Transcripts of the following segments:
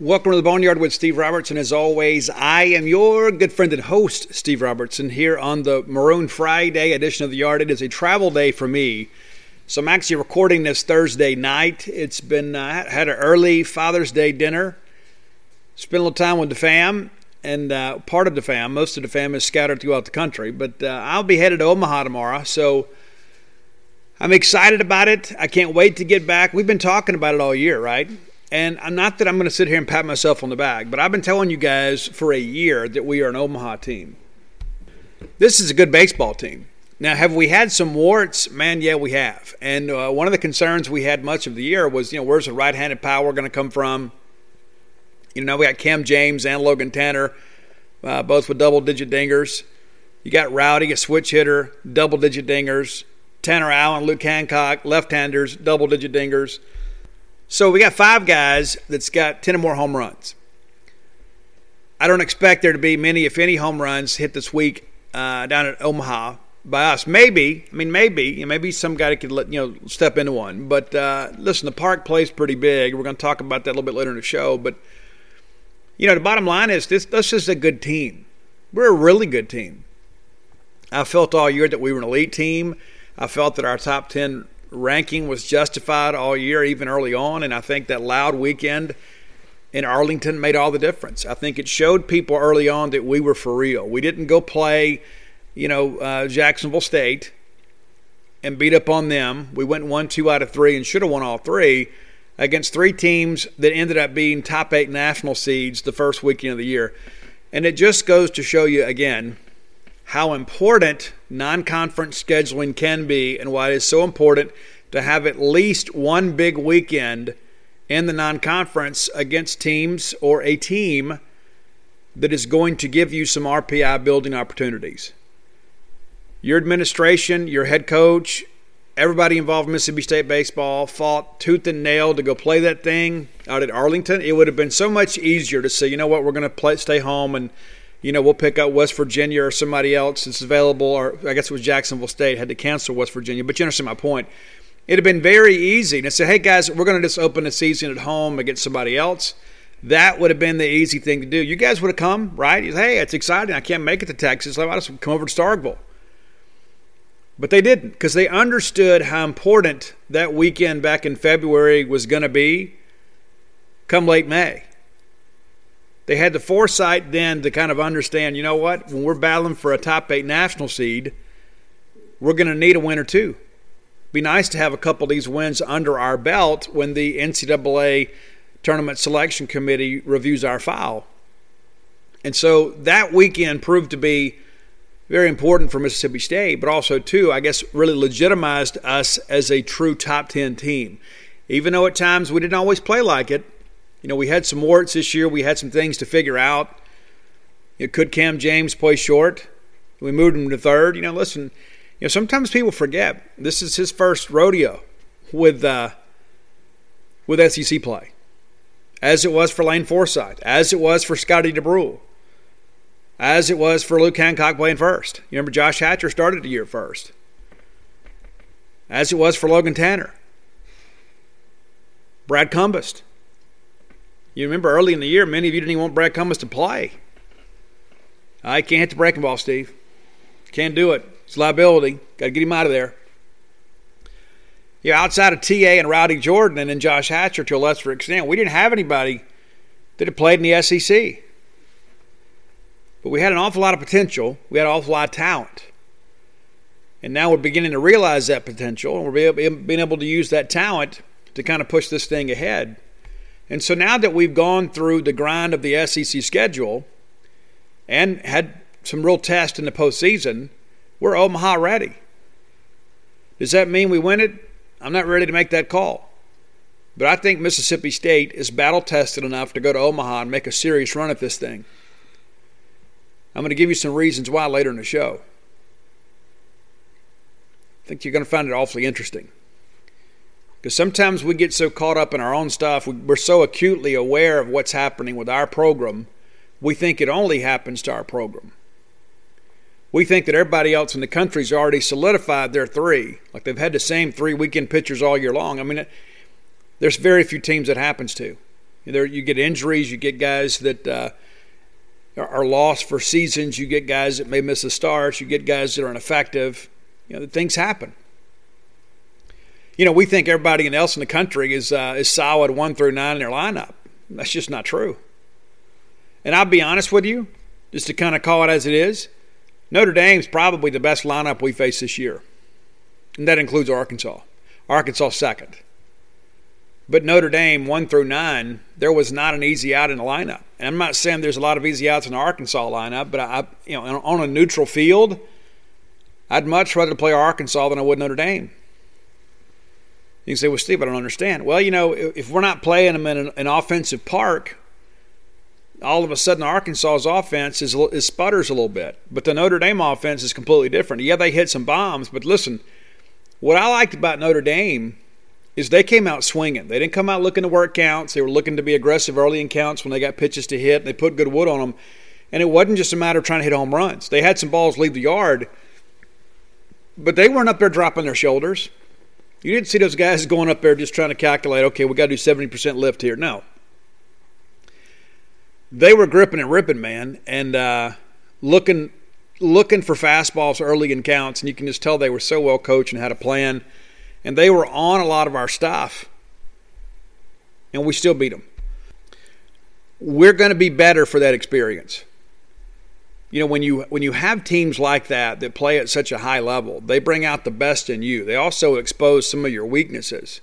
Welcome to the Boneyard with Steve Robertson. As always, I am your good friend and host, Steve Robertson, here on the Maroon Friday edition of the Yard. It is a travel day for me. So I'm actually recording this Thursday night. It's been uh, had an early Father's Day dinner. Spent a little time with the fam, and uh, part of the fam, most of the fam is scattered throughout the country. But uh, I'll be headed to Omaha tomorrow, so I'm excited about it. I can't wait to get back. We've been talking about it all year, right? And I'm not that I'm going to sit here and pat myself on the back, but I've been telling you guys for a year that we are an Omaha team. This is a good baseball team. Now, have we had some warts? Man, yeah, we have. And uh, one of the concerns we had much of the year was, you know, where's the right-handed power going to come from? You know, we got Cam James and Logan Tanner, uh, both with double-digit dingers. You got Rowdy, a switch hitter, double-digit dingers. Tanner Allen, Luke Hancock, left-handers, double-digit dingers. So we got five guys that's got 10 or more home runs. I don't expect there to be many, if any, home runs hit this week uh, down at Omaha by us. Maybe, I mean, maybe, maybe some guy could let you know step into one. But uh, listen, the park plays pretty big. We're going to talk about that a little bit later in the show. But you know, the bottom line is this: this is a good team. We're a really good team. I felt all year that we were an elite team. I felt that our top ten ranking was justified all year, even early on. And I think that loud weekend in Arlington made all the difference. I think it showed people early on that we were for real. We didn't go play, you know, uh, Jacksonville State and beat up on them. We went one, two out of three, and should have won all three against three teams that ended up being top eight national seeds the first weekend of the year. And it just goes to show you again how important non conference scheduling can be and why it is so important to have at least one big weekend in the non conference against teams or a team that is going to give you some RPI building opportunities. Your administration, your head coach, everybody involved in Mississippi State baseball fought tooth and nail to go play that thing out at Arlington. It would have been so much easier to say, you know what, we're going to play, stay home and you know, we'll pick up West Virginia or somebody else that's available, or I guess it was Jacksonville State had to cancel West Virginia. But you understand my point. It'd have been very easy to say, hey guys, we're going to just open the season at home against somebody else. That would have been the easy thing to do. You guys would have come, right? Hey, it's exciting. I can't make it to Texas. I'll just come over to Starkville. But they didn't because they understood how important that weekend back in February was going to be come late May they had the foresight then to kind of understand, you know what, when we're battling for a top eight national seed, we're going to need a win or two. Be nice to have a couple of these wins under our belt when the NCAA Tournament Selection Committee reviews our file. And so that weekend proved to be very important for Mississippi State, but also, too, I guess, really legitimized us as a true top 10 team. Even though at times we didn't always play like it, you know, we had some warts this year. We had some things to figure out. You know, could Cam James play short? We moved him to third. You know, listen, you know, sometimes people forget this is his first rodeo with uh, with SEC play, as it was for Lane Forsythe, as it was for Scotty Dubrule, as it was for Luke Hancock playing first. You remember Josh Hatcher started the year first, as it was for Logan Tanner, Brad Cumbest you remember early in the year, many of you didn't even want Brad Cumbest to play. I can't hit the breaking ball, Steve. Can't do it. It's liability. Got to get him out of there. Yeah, outside of TA and Rowdy Jordan and then Josh Hatcher to a lesser extent, we didn't have anybody that had played in the SEC. But we had an awful lot of potential. We had an awful lot of talent. And now we're beginning to realize that potential, and we're being able to use that talent to kind of push this thing ahead. And so now that we've gone through the grind of the SEC schedule and had some real tests in the postseason, we're Omaha ready. Does that mean we win it? I'm not ready to make that call. But I think Mississippi State is battle tested enough to go to Omaha and make a serious run at this thing. I'm going to give you some reasons why later in the show. I think you're going to find it awfully interesting. Because sometimes we get so caught up in our own stuff, we're so acutely aware of what's happening with our program, we think it only happens to our program. We think that everybody else in the country's already solidified their three, like they've had the same three weekend pitchers all year long. I mean, there's very few teams that happens to. There, you get injuries, you get guys that uh, are lost for seasons, you get guys that may miss the starts, you get guys that are ineffective. You know, things happen. You know, we think everybody else in the country is uh, is solid one through nine in their lineup. That's just not true. And I'll be honest with you, just to kind of call it as it is. Notre Dame's probably the best lineup we face this year, and that includes Arkansas. Arkansas second. But Notre Dame, one through nine, there was not an easy out in the lineup. And I'm not saying there's a lot of easy outs in the Arkansas lineup, but I, you know, on a neutral field, I'd much rather play Arkansas than I would Notre Dame. You can say, well, Steve, I don't understand. Well, you know, if we're not playing them in an, an offensive park, all of a sudden Arkansas's offense is, is sputters a little bit. But the Notre Dame offense is completely different. Yeah, they hit some bombs, but listen, what I liked about Notre Dame is they came out swinging. They didn't come out looking to work counts. They were looking to be aggressive early in counts when they got pitches to hit. They put good wood on them. And it wasn't just a matter of trying to hit home runs. They had some balls leave the yard, but they weren't up there dropping their shoulders. You didn't see those guys going up there just trying to calculate, okay, we got to do 70% lift here. No they were gripping and ripping, man, and uh, looking looking for fastballs early in counts, and you can just tell they were so well coached and had a plan, and they were on a lot of our stuff, and we still beat them. We're going to be better for that experience. You know, when you when you have teams like that that play at such a high level, they bring out the best in you. They also expose some of your weaknesses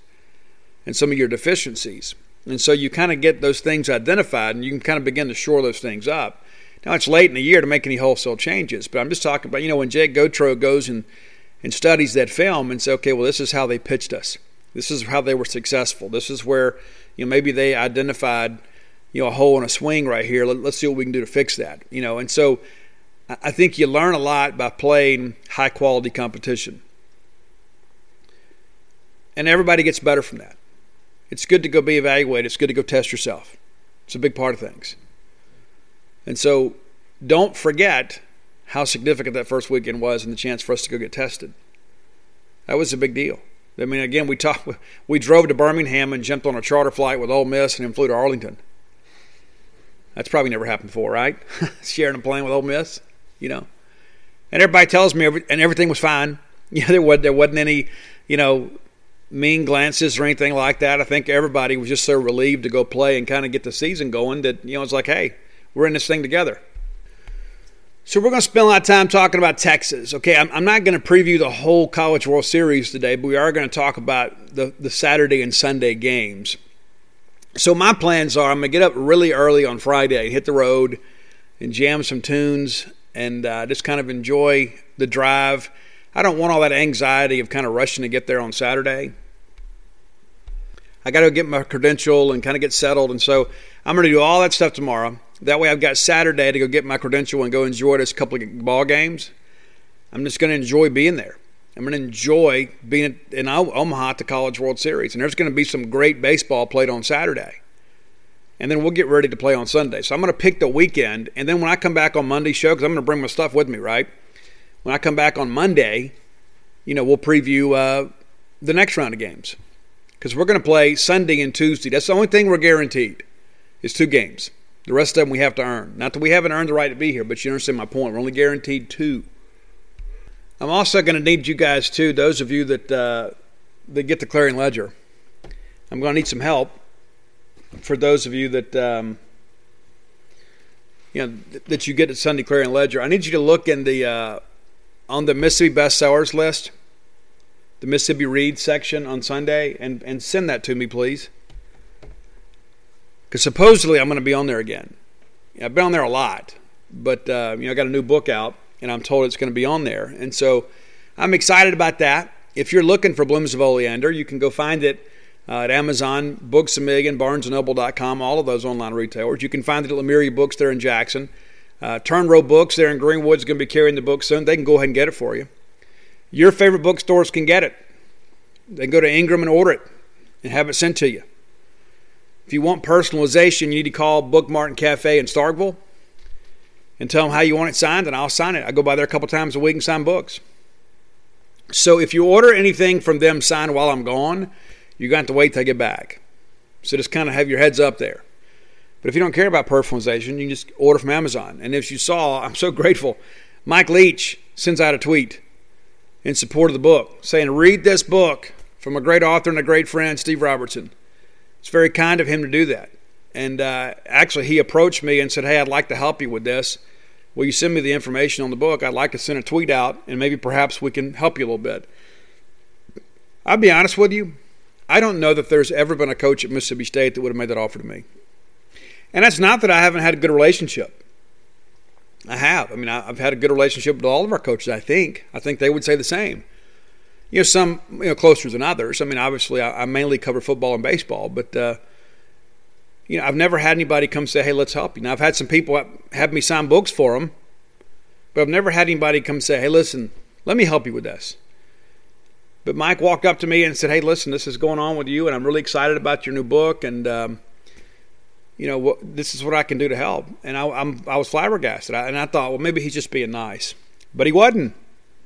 and some of your deficiencies. And so you kind of get those things identified and you can kind of begin to shore those things up. Now, it's late in the year to make any wholesale changes, but I'm just talking about, you know, when Jake Gautreau goes and, and studies that film and says, okay, well, this is how they pitched us. This is how they were successful. This is where, you know, maybe they identified, you know, a hole in a swing right here. Let, us see what we can do to fix that, you know. And so I think you learn a lot by playing high quality competition. And everybody gets better from that. It's good to go be evaluated. It's good to go test yourself. It's a big part of things. And so don't forget how significant that first weekend was and the chance for us to go get tested. That was a big deal. I mean, again, we talked. We drove to Birmingham and jumped on a charter flight with Ole Miss and then flew to Arlington. That's probably never happened before, right? Sharing a plane with Ole Miss, you know. And everybody tells me, every, and everything was fine. Yeah, there was there wasn't any, you know, mean glances or anything like that. I think everybody was just so relieved to go play and kind of get the season going that, you know, it's like, hey, we're in this thing together. So we're going to spend a lot of time talking about Texas. Okay, I'm, I'm not going to preview the whole College World Series today, but we are going to talk about the, the Saturday and Sunday games. So my plans are I'm to get up really early on Friday, hit the road, and jam some tunes, and uh, just kind of enjoy the drive – I don't want all that anxiety of kind of rushing to get there on Saturday. I got to get my credential and kind of get settled. And so I'm to do all that stuff tomorrow. That way I've got Saturday to go get my credential and go enjoy this couple of ball games. I'm just to enjoy being there. I'm going to enjoy being in Omaha at the College World Series. And there's going to be some great baseball played on Saturday. And then we'll get ready to play on Sunday. So I'm going to pick the weekend. And then when I come back on Monday show, because I'm going to bring my stuff with me, right? when I come back on Monday, you know, we'll preview uh, the next round of games because we're going to play Sunday and Tuesday. That's the only thing we're guaranteed is two games. The rest of them we have to earn. Not that we haven't earned the right to be here, but you understand my point. We're only guaranteed two. I'm also going to need you guys too, those of you that uh, that get the Clarion Ledger. I'm going to need some help for those of you that um, you know that you get at Sunday Clarion Ledger. I need you to look in the uh, on the Mississippi bestsellers list, the Mississippi Read section on Sunday, and, and send that to me, please. Because supposedly I'm going to be on there again. I've been on there a lot, but uh, you know I got a new book out, and I'm told it's going to be on there, and so I'm excited about that. If you're looking for Blooms of Oleander, you can go find it uh, at Amazon, Books a Million, BarnesandNoble.com, all of those online retailers. You can find it at Lemuria Books there in Jackson. Uh, Turnrow Books there in Greenwood is going to be carrying the book soon. They can go ahead and get it for you. Your favorite bookstores can get it. They can go to Ingram and order it and have it sent to you. If you want personalization, you need to call Book Mart & Cafe in Starkville and tell them how you want it signed, and I'll sign it. I go by there a couple times a week and sign books. So if you order anything from them signed while I'm gone, you're going to have to wait till I get back. So just kind of have your heads up there. But if you don't care about personalization, you can just order from Amazon. And as you saw, I'm so grateful. Mike Leach sends out a tweet in support of the book saying, Read this book from a great author and a great friend, Steve Robertson. It's very kind of him to do that. And uh, actually, he approached me and said, Hey, I'd like to help you with this. Will you send me the information on the book? I'd like to send a tweet out, and maybe perhaps we can help you a little bit. I'll be honest with you. I don't know that there's ever been a coach at Mississippi State that would have made that offer to me. And that's not that I haven't had a good relationship. I have. I mean, I've had a good relationship with all of our coaches, I think. I think they would say the same. You know, some you know closer than others. I mean, obviously, I, I mainly cover football and baseball, but uh, you know, I've never had anybody come say, "Hey, let's help you." Now, I've had some people have me sign books for them, but I've never had anybody come say, "Hey, listen, let me help you with this." But Mike walked up to me and said, "Hey, listen, this is going on with you, and I'm really excited about your new book, and um, you know, this is what I can do to help. And I, am I was flabbergasted. I, and I thought, well, maybe he's just being nice. But he wasn't.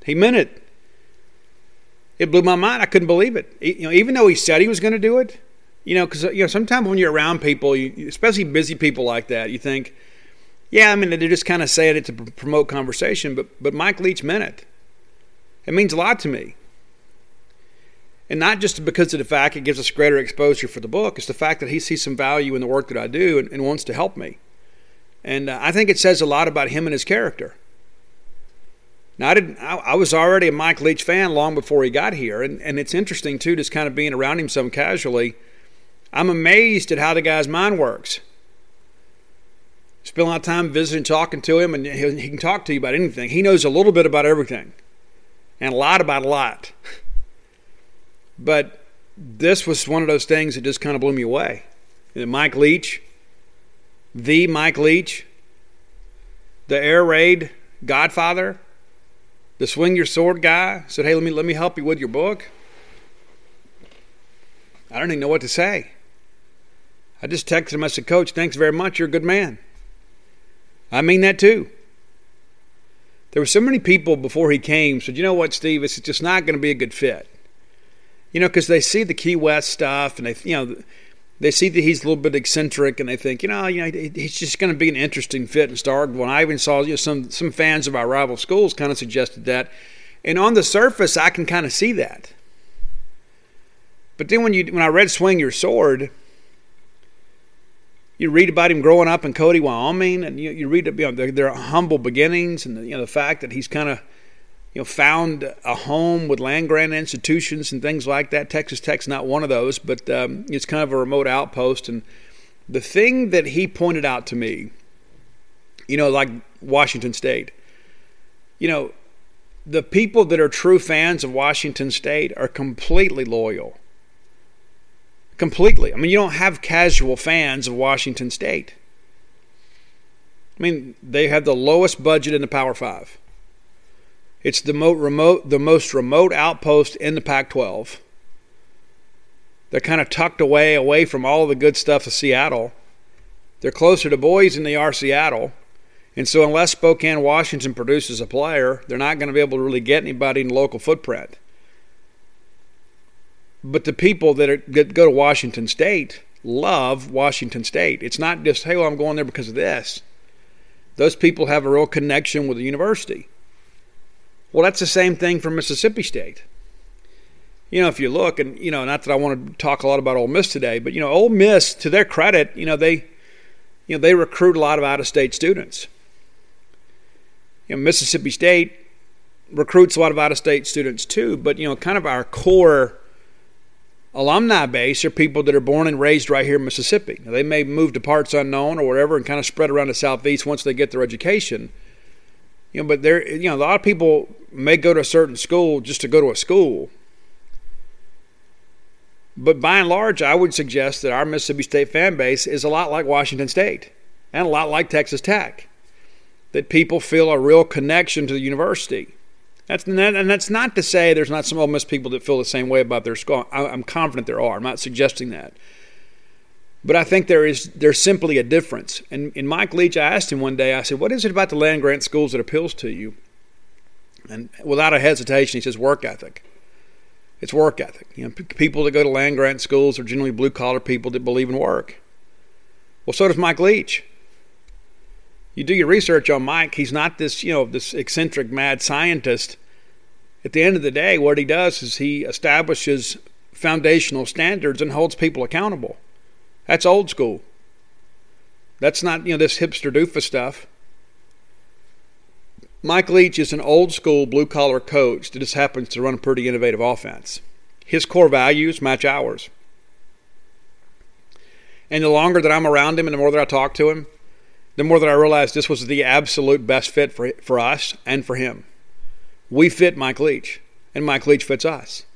He meant it. It blew my mind. I couldn't believe it. You know, even though he said he was going to do it, you know, because you know, sometimes when you're around people, you, especially busy people like that, you think, yeah, I mean, they're just kind of saying it to promote conversation. But but Mike Leach meant it. It means a lot to me and not just because of the fact it gives us greater exposure for the book, it's the fact that he sees some value in the work that I do and, and wants to help me. And uh, I think it says a lot about him and his character. Now, I, didn't, I, I, was already a Mike Leach fan long before he got here, and, and it's interesting, too, just kind of being around him some casually. I'm amazed at how the guy's mind works. Spend a lot of time visiting, talking to him, and he, can talk to you about anything. He knows a little bit about everything and a lot about a lot. But this was one of those things that just kind of blew me away. And Mike Leach, the Mike Leach, the air raid godfather, the swing your sword guy, said, "Hey, let me let me help you with your book." I don't even know what to say. I just texted him. I said, "Coach, thanks very much. You're a good man." I mean that too. There were so many people before he came said, "You know what, Steve? It's just not going to be a good fit." you know, because they see the Key West stuff and they, you know, they see that he's a little bit eccentric and they think, you know, you know, he's just going to be an interesting fit in Starkville. I even saw, you know, some some fans of our rival schools kind of suggested that, and on the surface, I can kind of see that. But then when you when I read Swing Your Sword, you read about him growing up in Cody, Wyoming, and you, you read you know, their, their humble beginnings and the, you know the fact that he's kind of you know, found a home with land grant institutions and things like that. Texas Tech's not one of those, but um, it's kind of a remote outpost. And the thing that he pointed out to me, you know, like Washington State, you know, the people that are true fans of Washington State are completely loyal. Completely. I mean, you don't have casual fans of Washington State. I mean, they have the lowest budget in the Power Five. It's the mo- remote, the most remote outpost in the Pac-12. They're kind of tucked away, away from all the good stuff of Seattle. They're closer to Boise than they are Seattle. And so, unless Spokane, Washington produces a player, they're not going to be able to really get anybody in local footprint. But the people that, are, that go to Washington State love Washington State. It's not just, hey, well, I'm going there because of this. Those people have a real connection with the university. Well, that's the same thing for Mississippi State. You know, if you look, and you know, not that I want to talk a lot about Ole Miss today, but you know, Ole Miss, to their credit, you know, they, you know, they recruit a lot of out-of-state students. You know, Mississippi State recruits a lot of out-of-state students too, but you know, kind of our core alumni base are people that are born and raised right here in Mississippi. Now, they may move to parts unknown or whatever and kind of spread around the southeast once they get their education. You know, but there, you know, a lot of people may go to a certain school just to go to a school. But by and large, I would suggest that our Mississippi State fan base is a lot like Washington State and a lot like Texas Tech. That people feel a real connection to the university. That's and that's not to say there's not some Ole Miss people that feel the same way about their school. I'm confident there are. I'm not suggesting that. But I think there is there's simply a difference. And in Mike Leach, I asked him one day, I said, What is it about the land grant schools that appeals to you? And without a hesitation, he says, Work ethic. It's work ethic. You know, people that go to land grant schools are generally blue collar people that believe in work. Well, so does Mike Leach. You do your research on Mike, he's not this, you know, this eccentric mad scientist. At the end of the day, what he does is he establishes foundational standards and holds people accountable. That's old school. That's not, you know, this hipster doofus stuff. Mike Leach is an old school blue collar coach that just happens to run a pretty innovative offense. His core values match ours. And the longer that I'm around him and the more that I talk to him, the more that I realize this was the absolute best fit for, for us and for him. We fit Mike Leach, and Mike Leach fits us.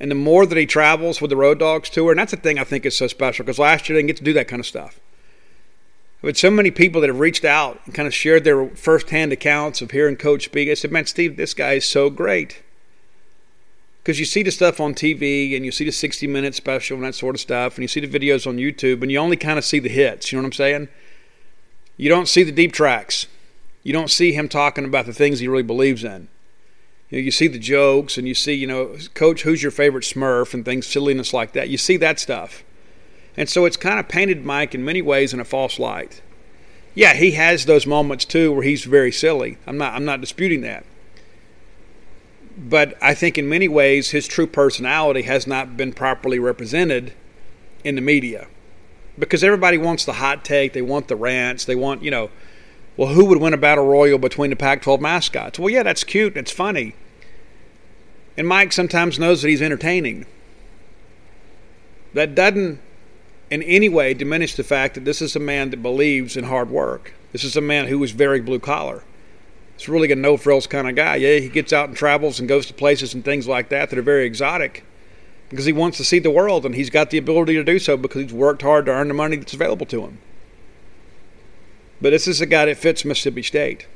And the more that he travels with the Road Dogs tour, and that's the thing I think is so special because last year they didn't get to do that kind of stuff. Had so many people that have reached out and kind of shared their firsthand accounts of hearing Coach speak. I said, man, Steve, this guy is so great. Because you see the stuff on TV and you see the 60 minute special and that sort of stuff, and you see the videos on YouTube, and you only kind of see the hits. You know what I'm saying? You don't see the deep tracks. You don't see him talking about the things he really believes in you know, you see the jokes and you see, you know, coach, who's your favorite Smurf and things, silliness like that. You see that stuff. And so it's kind of painted Mike in many ways in a false light. Yeah, he has those moments too where he's very silly. I'm not I'm not disputing that. But I think in many ways his true personality has not been properly represented in the media. Because everybody wants the hot take, they want the rants, they want, you know, well, who would win a battle royal between the Pac 12 mascots? Well, yeah, that's cute, it's funny. And Mike sometimes knows that he's entertaining. That doesn't in any way diminish the fact that this is a man that believes in hard work. This is a man who is very blue collar. It's really a no frills kind of guy. Yeah, he gets out and travels and goes to places and things like that that are very exotic because he wants to see the world and he's got the ability to do so because he's worked hard to earn the money that's available to him. But this is a guy that fits Mississippi State.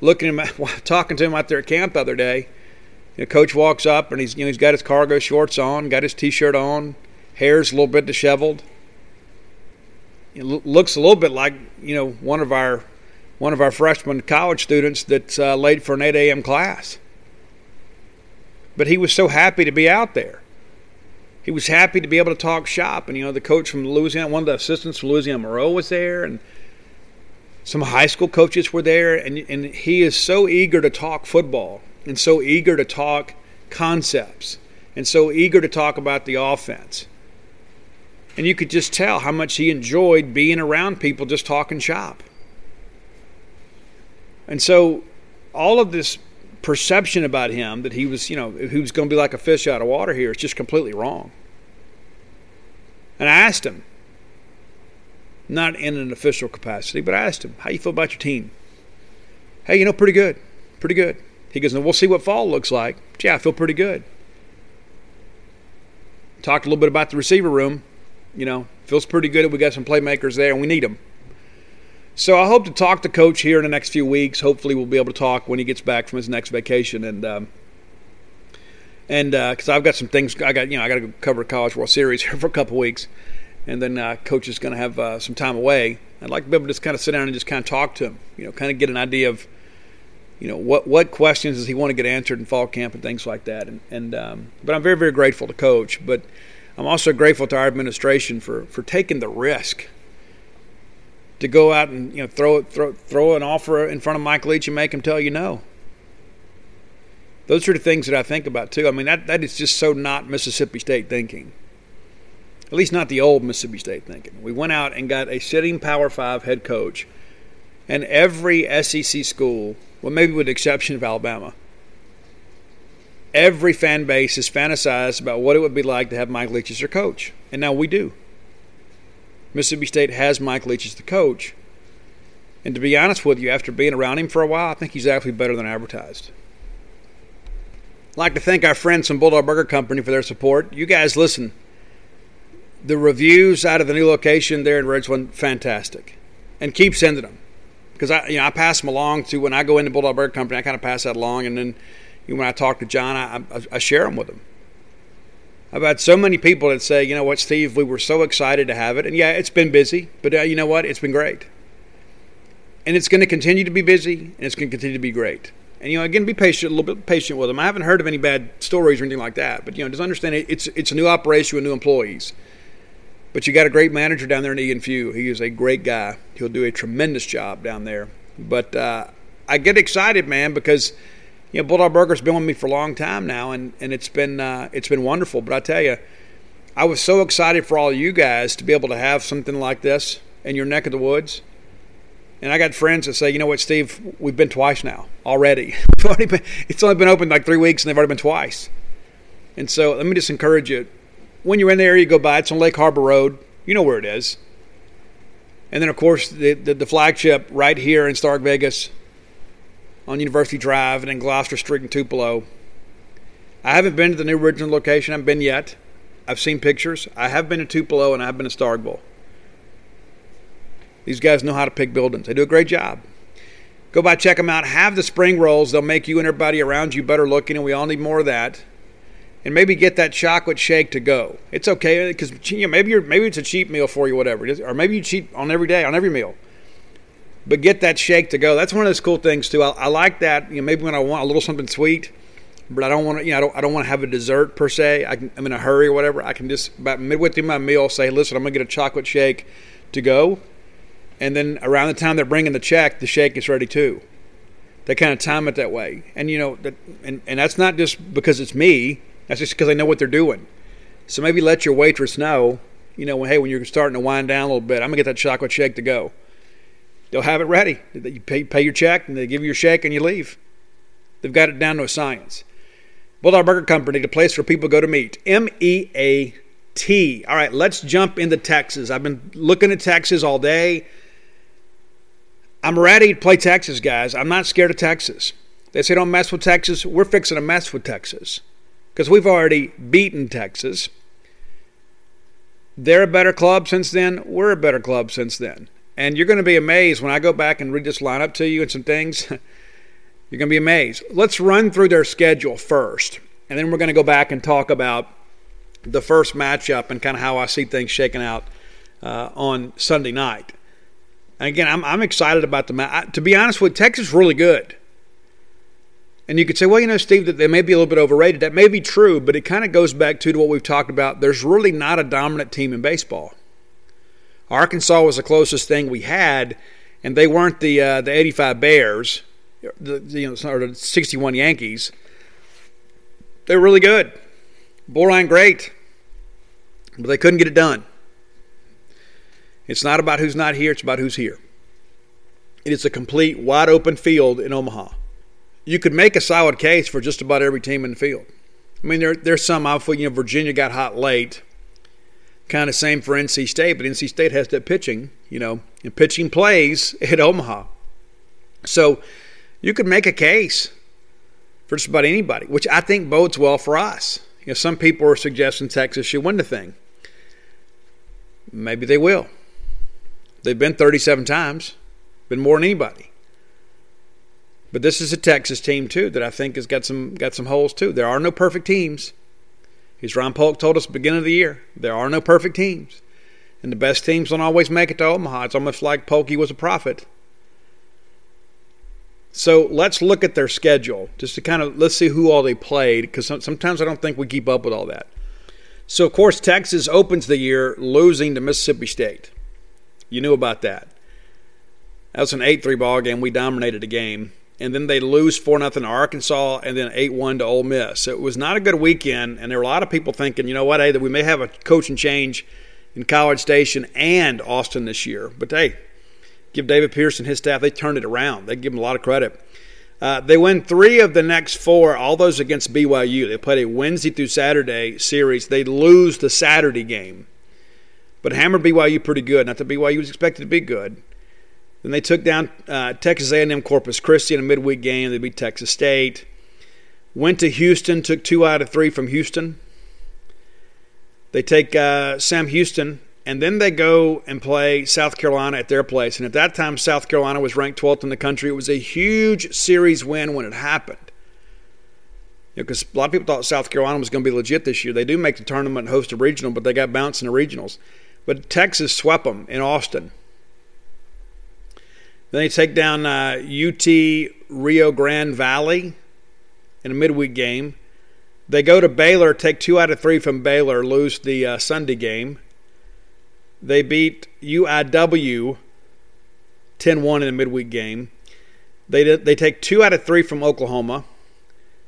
Looking at him, talking to him out there at camp the other day, you know, coach walks up and he's you know he's got his cargo shorts on, got his t-shirt on, hair's a little bit disheveled. It looks a little bit like you know one of our one of our freshman college students that's uh, late for an 8 a.m. class. But he was so happy to be out there. He was happy to be able to talk shop, and you know the coach from Louisiana, one of the assistants from Louisiana Monroe was there, and some high school coaches were there, and and he is so eager to talk football and so eager to talk concepts and so eager to talk about the offense. And you could just tell how much he enjoyed being around people just talking shop. And so all of this perception about him that he was, you know, he was going to be like a fish out of water here is just completely wrong. And I asked him, not in an official capacity, but I asked him, how you feel about your team? Hey, you know, pretty good. Pretty good. He goes, we'll see what fall looks like. Yeah, I feel pretty good. Talked a little bit about the receiver room. You know, feels pretty good. We got some playmakers there, and we need them. So I hope to talk to Coach here in the next few weeks. Hopefully, we'll be able to talk when he gets back from his next vacation, and um, and because uh, I've got some things, I got you know I got to cover College World Series here for a couple weeks, and then uh, Coach is going to have uh, some time away. I'd like to be able to just kind of sit down and just kind of talk to him, you know, kind of get an idea of you know what what questions does he want to get answered in fall camp and things like that. And, and um, but I'm very very grateful to coach, but I'm also grateful to our administration for for taking the risk to go out and you know throw throw throw an offer in front of Mike Leach and make him tell you no. Those are the things that I think about too. I mean that that is just so not Mississippi State thinking. At least not the old Mississippi State thinking. We went out and got a sitting Power Five head coach, and every SEC school well, maybe with the exception of Alabama. Every fan base has fantasized about what it would be like to have Mike Leach as their coach. And now we do. Mississippi State has Mike Leach as the coach. And to be honest with you, after being around him for a while, I think he's actually better than advertised. like to thank our friends from Bulldog Burger Company for their support. You guys listen. The reviews out of the new location there in Ridgeland, fantastic, and keep sending them because I, you know, I pass them along to when I go into Bulldog Burger Company. I kind of pass that along, and then when I talk to John, I, I, I share them with him. I've had so many people that say, you know what, Steve, we were so excited to have it, and yeah, it's been busy, but uh, you know what, it's been great, and it's going to continue to be busy, and it's going to continue to be great. And you know, again, be patient, a little bit patient with them. I haven't heard of any bad stories or anything like that, but you know, just understand it, it's it's a new operation with new employees. But you got a great manager down there in Egan Few. He is a great guy. He'll do a tremendous job down there. But uh, I get excited, man, because you know Bulldog Burger's been with me for a long time now, and and it's been uh, it's been wonderful. But I tell you, I was so excited for all you guys to be able to have something like this in your neck of the woods. And I got friends that say, you know what, Steve, we've been twice now already. it's only been open like three weeks, and they've already been twice. And so let me just encourage you. When you're in the area, you go by. It's on Lake Harbor Road. You know where it is. And then, of course, the, the, the flagship right here in Stark Vegas on University Drive and in Gloster Street in Tupelo. I haven't been to the new original location. I haven't been yet. I've seen pictures. I have been to Tupelo and I've been to Starkville. These guys know how to pick buildings. They do a great job. Go by, check them out. Have the spring rolls. They'll make you and everybody around you better looking, and we all need more of that. And maybe get that chocolate shake to go. It's okay because you know, maybe you're maybe it's a cheap meal for you, whatever it is, or maybe you cheat on every day on every meal. But get that shake to go. That's one of those cool things too. I, I like that. You know, maybe when I want a little something sweet, but I don't want to. You know, I don't, I don't want to have a dessert per se. I am in a hurry or whatever. I can just about midway through my meal say, "Listen, I'm gonna get a chocolate shake to go." and then around the time they're bringing the check, the shake is ready too. They kind of time it that way, and you know, that, and and that's not just because it's me. That's just because I know what they're doing. So maybe let your waitress know, you know, hey, when you're starting to wind down a little bit, I'm gonna get that chocolate shake to go. They'll have it ready. You pay, pay your check, and they give you your shake, and you leave. They've got it down to a science. Bulldog Burger Company, the place where people go to meet. M E A T. All right, let's jump into Texas. I've been looking at Texas all day. I'm ready to play Texas, guys. I'm not scared of Texas. They say don't mess with Texas. We're fixing to mess with Texas because we've already beaten Texas. They're a better club since then. We're a better club since then. And you're going to be amazed when I go back and read this lineup to you and some things. you're going to be amazed. Let's run through their schedule first, and then we're going to go back and talk about the first matchup and kind of how I see things shaking out uh, on Sunday night. And again, I'm, I'm excited about the match. To be honest with you, Texas is really good. And you could say, well, you know, Steve, that they may be a little bit overrated. That may be true, but it kind of goes back to, to what we've talked about. There's really not a dominant team in baseball. Arkansas was the closest thing we had, and they weren't the uh, the 85 Bears, the, you know, or the 61 Yankees. They were really good. Borderline great, but they couldn't get it done. It's not about who's not here, it's about who's here. It is a complete, wide open field in Omaha. You could make a solid case for just about every team in the field. I mean, there, there's some, you know, Virginia got hot late. Kind of same for NC State, but NC State has that pitching, you know, and pitching plays at Omaha. So you could make a case for just about anybody, which I think bodes well for us. You know, some people are suggesting Texas should win the thing. Maybe they will. They've been 37 times, been more than anybody. But this is a Texas team too that I think has got some got some holes too. There are no perfect teams. As Ron Polk told us at the beginning of the year, there are no perfect teams. And the best teams don't always make it to Omaha. It's almost like Polky was a prophet. So let's look at their schedule just to kind of let's see who all they played because sometimes I don't think we keep up with all that. So of course Texas opens the year losing to Mississippi State. You knew about that. That was an 8 3 ball game. We dominated the game. And then they lose 4 0 to Arkansas and then 8 1 to Ole Miss. So it was not a good weekend. And there were a lot of people thinking, you know what, hey, that we may have a coaching change in College Station and Austin this year. But hey, give David Pierce and his staff, they turned it around. They give them a lot of credit. Uh, they win three of the next four, all those against BYU. They played a Wednesday through Saturday series. They lose the Saturday game but hammered BYU pretty good. Not that BYU was expected to be good. Then they took down uh, Texas A&M Corpus Christi in a midweek game. They beat Texas State. Went to Houston, took two out of three from Houston. They take uh, Sam Houston, and then they go and play South Carolina at their place. And at that time, South Carolina was ranked 12th in the country. It was a huge series win when it happened. Because you know, a lot of people thought South Carolina was going to be legit this year. They do make the tournament and host a regional, but they got bounced in the regionals. But Texas swept them in Austin. Then they take down uh, UT Rio Grande Valley in a midweek game. They go to Baylor, take two out of three from Baylor, lose the uh, Sunday game. They beat UIW 10 1 in a midweek game. They, they take two out of three from Oklahoma.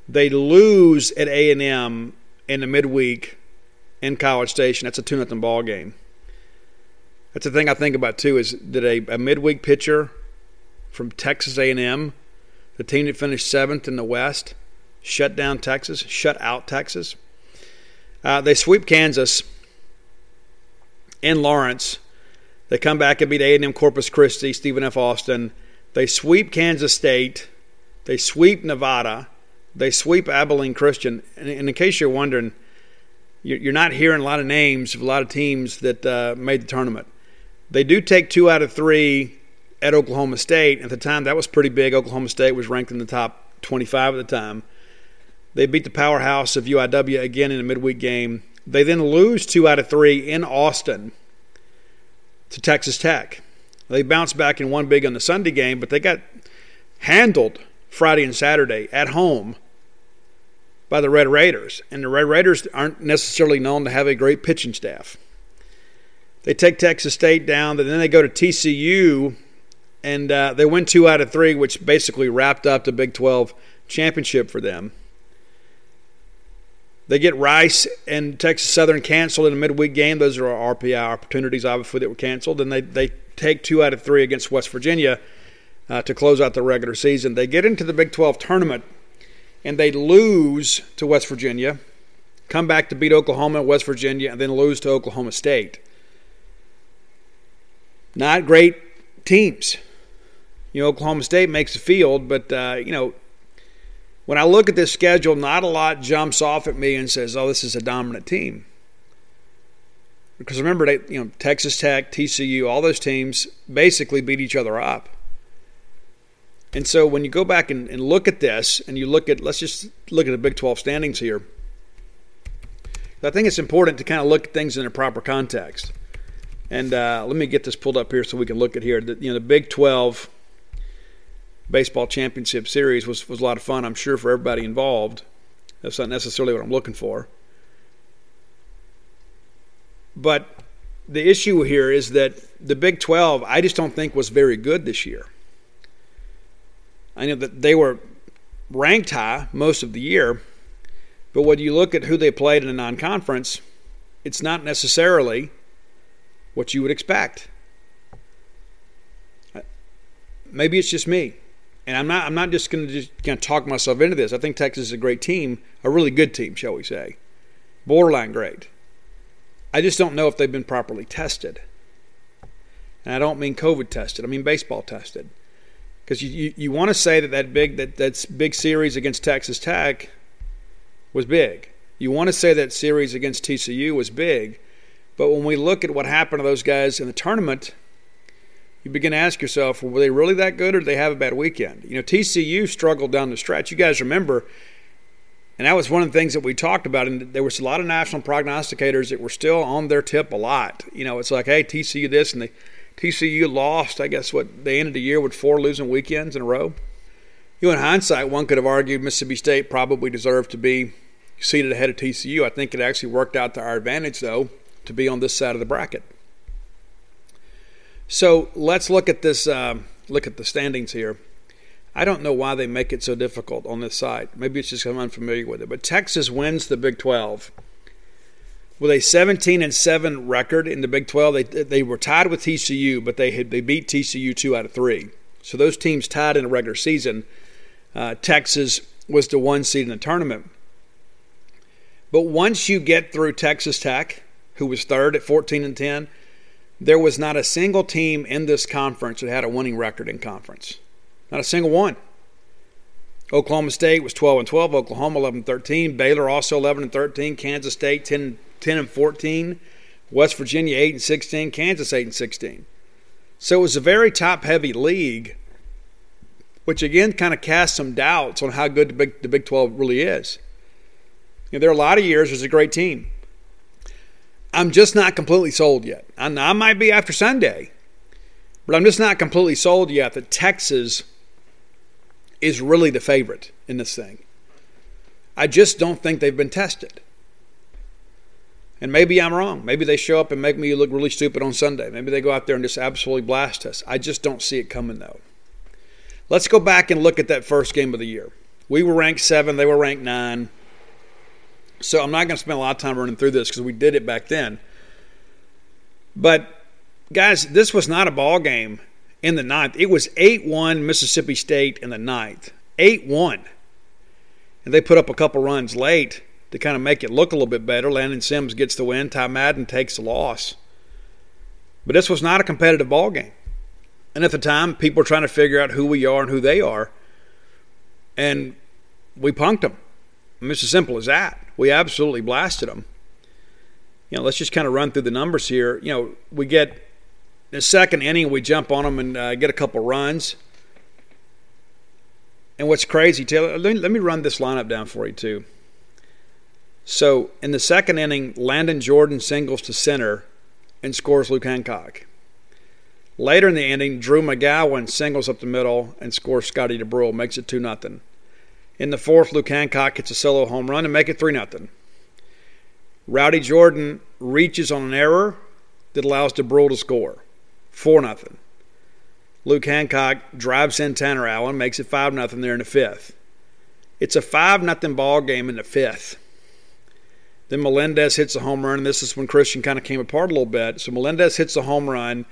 They lose at A&M in the midweek in College Station. That's a 2 0 ball game. That's the thing I think about too is did a, a midweek pitcher from Texas A&M, the team that finished seventh in the West, shut down Texas, shut out Texas. Uh, they sweep Kansas in Lawrence. They come back and beat A&M Corpus Christi, Stephen F. Austin. They sweep Kansas State. They sweep Nevada. They sweep Abilene Christian. And, in case you're wondering, you're not hearing a lot of names of a lot of teams that uh, made the tournament. They do take two out of three at Oklahoma State. At the time, that was pretty big. Oklahoma State was ranked in the top 25 at the time. They beat the powerhouse of UIW again in a midweek game. They then lose two out of three in Austin to Texas Tech. They bounced back and won big on the Sunday game, but they got handled Friday and Saturday at home by the Red Raiders. And the Red Raiders aren't necessarily known to have a great pitching staff. They take Texas State down, and then they go to TCU, and uh, they win two out of three, which basically wrapped up the Big 12 championship for them. They get Rice and Texas Southern canceled in a midweek game. Those are our RPI opportunities, obviously, that were canceled. And they, they take two out of three against West Virginia uh, to close out the regular season. They get into the Big 12 tournament and they lose to West Virginia, come back to beat Oklahoma, West Virginia, and then lose to Oklahoma State. Not great teams. You know, Oklahoma State makes the field, but, uh, you know, when I look at this schedule, not a lot jumps off at me and says, "Oh, this is a dominant team." Because remember, they, you know, Texas Tech, TCU, all those teams basically beat each other up. And so when you go back and, and look at this, and you look at, let's just look at the Big 12 standings here. I think it's important to kind of look at things in a proper context. And uh, let me get this pulled up here so we can look at here. The, you know, the Big 12 baseball championship series was, was a lot of fun, I'm sure, for everybody involved. That's not necessarily what I'm looking for. But the issue here is that the Big 12, I just don't think was very good this year. I know that they were ranked high most of the year, but when you look at who they played in a non conference, it's not necessarily what you would expect. Maybe it's just me and I'm not I'm not just going to just kind of talk myself into this. I think Texas is a great team, a really good team, shall we say, borderline great. I just don't know if they've been properly tested, and I don't mean COVID tested. I mean baseball tested, because you, you, you want to say that that big that that's big series against Texas Tech was big. You want to say that series against TCU was big, but when we look at what happened to those guys in the tournament you begin to ask yourself, were they really that good or did they have a bad weekend? You know, TCU struggled down the stretch. You guys remember, and that was one of the things that we talked about. And there was a lot of national prognosticators that were still on their tip a lot. You know, it's like, hey, TCU this, and the TCU lost. I guess what they ended the year with four losing weekends in a row. You know, in hindsight, one could have argued Mississippi State probably deserved to be seated ahead of TCU. I think it actually worked out to our advantage, though, to be on this side of the bracket. So let's look at this. Uh, look at the standings here. I don't know why they make it so difficult on this side. Maybe it's just I'm unfamiliar with it. But Texas wins the Big 12 with a 17 and 7 record in the Big 12. They they were tied with TCU, but they had, they beat TCU two out of three. So those teams tied in the regular season. Uh, Texas was the one seed in the tournament. But once you get through Texas Tech, who was third at 14 and 10, there was not a single team in this conference that had a winning record in conference. Not a single one. Oklahoma State was 12 and 12. Oklahoma 11 and 13. Baylor also 11 and 13. Kansas State 10, 10 and 14. West Virginia 8 and 16. Kansas 8 and 16. So it was a very top heavy league, which again kind of casts some doubts on how good the Big, the Big 12 really is. You know, there are a lot of years there's a great team. I'm just not completely sold yet. I, I might be after Sunday, but I'm just not completely sold yet that Texas is really the favorite in this thing. I just don't think they've been tested. And maybe I'm wrong. Maybe they show up and make me look really stupid on Sunday. Maybe they go out there and just absolutely blast us. I just don't see it coming, though. Let's go back and look at that first game of the year. We were ranked seven, they were ranked nine. So I'm not going to spend a lot of time running through this because we did it back then. But, guys, this was not a ball game in the ninth. It was 8 1 Mississippi State in the ninth. 8 1. And they put up a couple runs late to kind of make it look a little bit better. Landon Sims gets the win. Ty Madden takes the loss. But this was not a competitive ball game. And at the time, people were trying to figure out who we are and who they are. And we punked them. I mean, it's as simple as that. We absolutely blasted them. You know, let's just kind of run through the numbers here. You know, we get the second inning, we jump on them and uh, get a couple runs. And what's crazy, Taylor, let me, let me run this lineup down for you, too. So in the second inning, Landon Jordan singles to center and scores Luke Hancock. Later in the inning, Drew McGowan singles up the middle and scores Scotty Dubrule, makes it 2 0. In the fourth, Luke Hancock hits a solo home run and make it 3 0. Rowdy Jordan reaches on an error that allows Dubrule to score, 4 0. Luke Hancock drives in Tanner Allen, makes it 5 0 there in the fifth. It's a 5 0 ball game in the fifth. Then Melendez hits a home run, and this is when Christian kind of came apart a little bit. So Melendez hits a home run,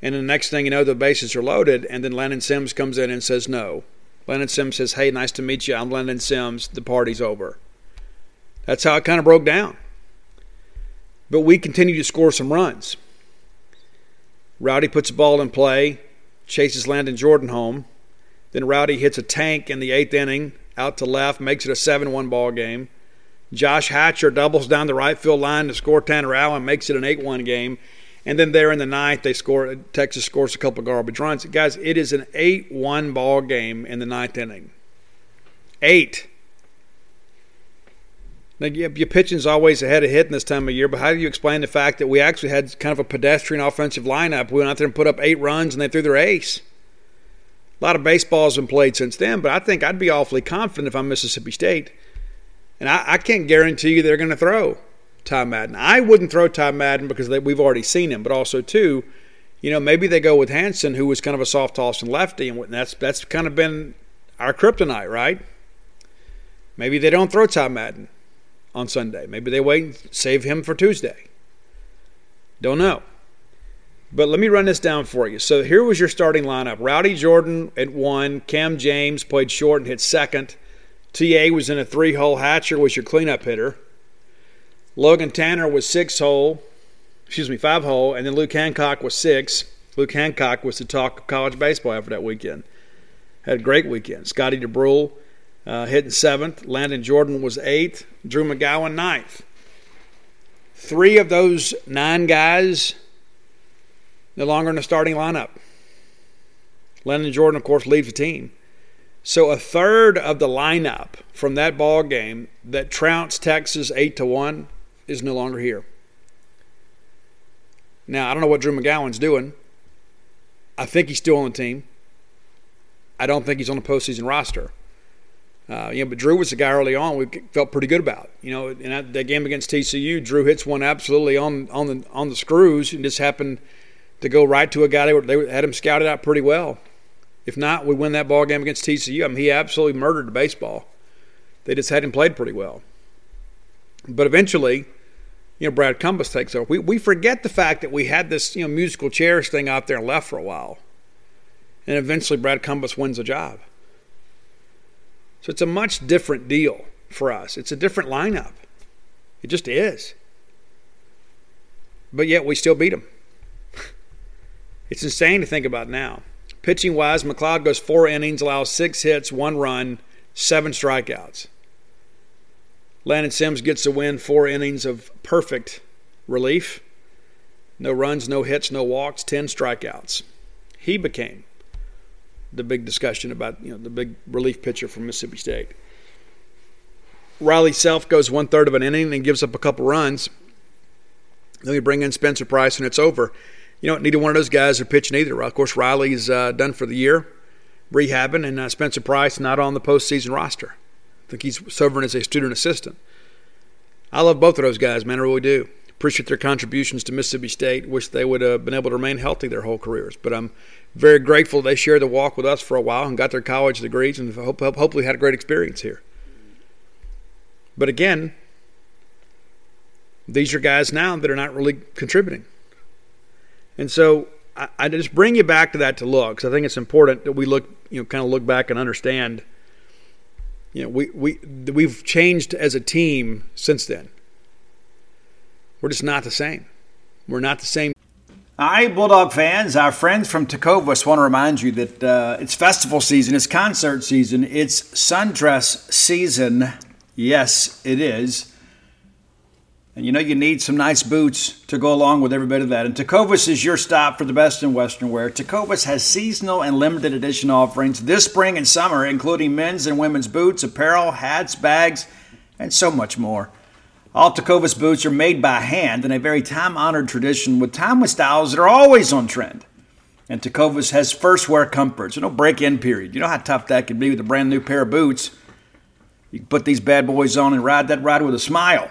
and the next thing you know, the bases are loaded, and then Landon Sims comes in and says no. Landon Sims says, Hey, nice to meet you. I'm Landon Sims. The party's over. That's how it kind of broke down. But we continue to score some runs. Rowdy puts a ball in play, chases Landon Jordan home. Then Rowdy hits a tank in the eighth inning out to left, makes it a 7 1 ball game. Josh Hatcher doubles down the right field line to score Tanner Allen, makes it an 8 1 game. And then there in the ninth, they score. Texas scores a couple garbage runs. Guys, it is an 8 1 ball game in the ninth inning. Eight. Now, your pitching's always ahead of hitting this time of year, but how do you explain the fact that we actually had kind of a pedestrian offensive lineup? We went out there and put up eight runs and they threw their ace. A lot of baseball's been played since then, but I think I'd be awfully confident if I'm Mississippi State and I, I can't guarantee you they're going to throw Ty Madden. I wouldn't throw Ty Madden because they, we've already seen him, but also, too, you know, maybe they go with Hansen, who was kind of a soft tossing lefty, and that's that's kind of been our kryptonite, right? Maybe they don't throw Ty Madden on Sunday. Maybe they wait and save him for Tuesday. Don't know. But let me run this down for you. So here was your starting lineup. Rowdy Jordan at one. Cam James played short and hit second. TA was in a three hole. Hatcher was your cleanup hitter. Logan Tanner was six hole, excuse me, five hole, and then Luke Hancock was six. Luke Hancock was the talk of college baseball after that weekend. Had a great weekend. Scotty Dubrule uh, hitting seventh. Landon Jordan was eighth. Drew McGowan ninth. Three of those nine guys no longer in the starting lineup. Landon Jordan, of course, leads the team. So a third of the lineup from that ball game that trounced Texas eight to one is no longer here. Now I don't know what Drew McGowan's doing. I think he's still on the team. I don't think he's on the postseason roster. Uh, you know, but Drew was the guy early on we felt pretty good about. You know, in that, that game against TCU, Drew hits one absolutely on on the on the screws and just happened to go right to a guy they, were, they had him scouted out pretty well. If not, we win that ball game against TCU. I mean, he absolutely murdered the baseball. They just had him played pretty well. But eventually, you know, Brad Cumbest takes over. We, we forget the fact that we had this, you know, musical chairs thing out there and left for a while. And eventually Brad Cumbest wins the job. So it's a much different deal for us. It's a different lineup. It just is. But yet we still beat them. it's insane to think about now. Pitching wise, MacLeod goes four innings, allows six hits, one run, seven strikeouts. Landon Sims gets a win, four innings of perfect relief. No runs, no hits, no walks, 10 strikeouts. He became the big discussion about, you know, the big relief pitcher from Mississippi State. Riley Self goes one third of an inning and gives up a couple runs. Then we bring in Spencer Price and it's over. You know, neither one of those guys are pitching either. Of course, Riley's uh, done for the year, rehabbing, and uh, Spencer Price not on the postseason roster. I think he's serving as a student assistant. I love both of those guys, man. I really do. Appreciate their contributions to Mississippi State. Wish they would have been able to remain healthy their whole careers. But I'm very grateful they shared the walk with us for a while and got their college degrees and hope, hopefully had a great experience here. But again, these are guys now that are not really contributing. And so I, I just bring you back to that to look because I think it's important that we look, you know, kind of look back and understand. You know, we we we've changed as a team since then. We're just not the same. We're not the same. All right, Bulldog fans, our friends from Tecovas want to remind you that uh, it's festival season, it's concert season, it's sundress season. Yes, it is. And you know you need some nice boots to go along with every bit of that. And Tecovas is your stop for the best in Western wear. Tecovas has seasonal and limited edition offerings this spring and summer, including men's and women's boots, apparel, hats, bags, and so much more. All Tecovas boots are made by hand in a very time honored tradition with timeless styles that are always on trend. And Tecovas has first wear comfort, so no break in period. You know how tough that can be with a brand new pair of boots. You can put these bad boys on and ride that ride with a smile.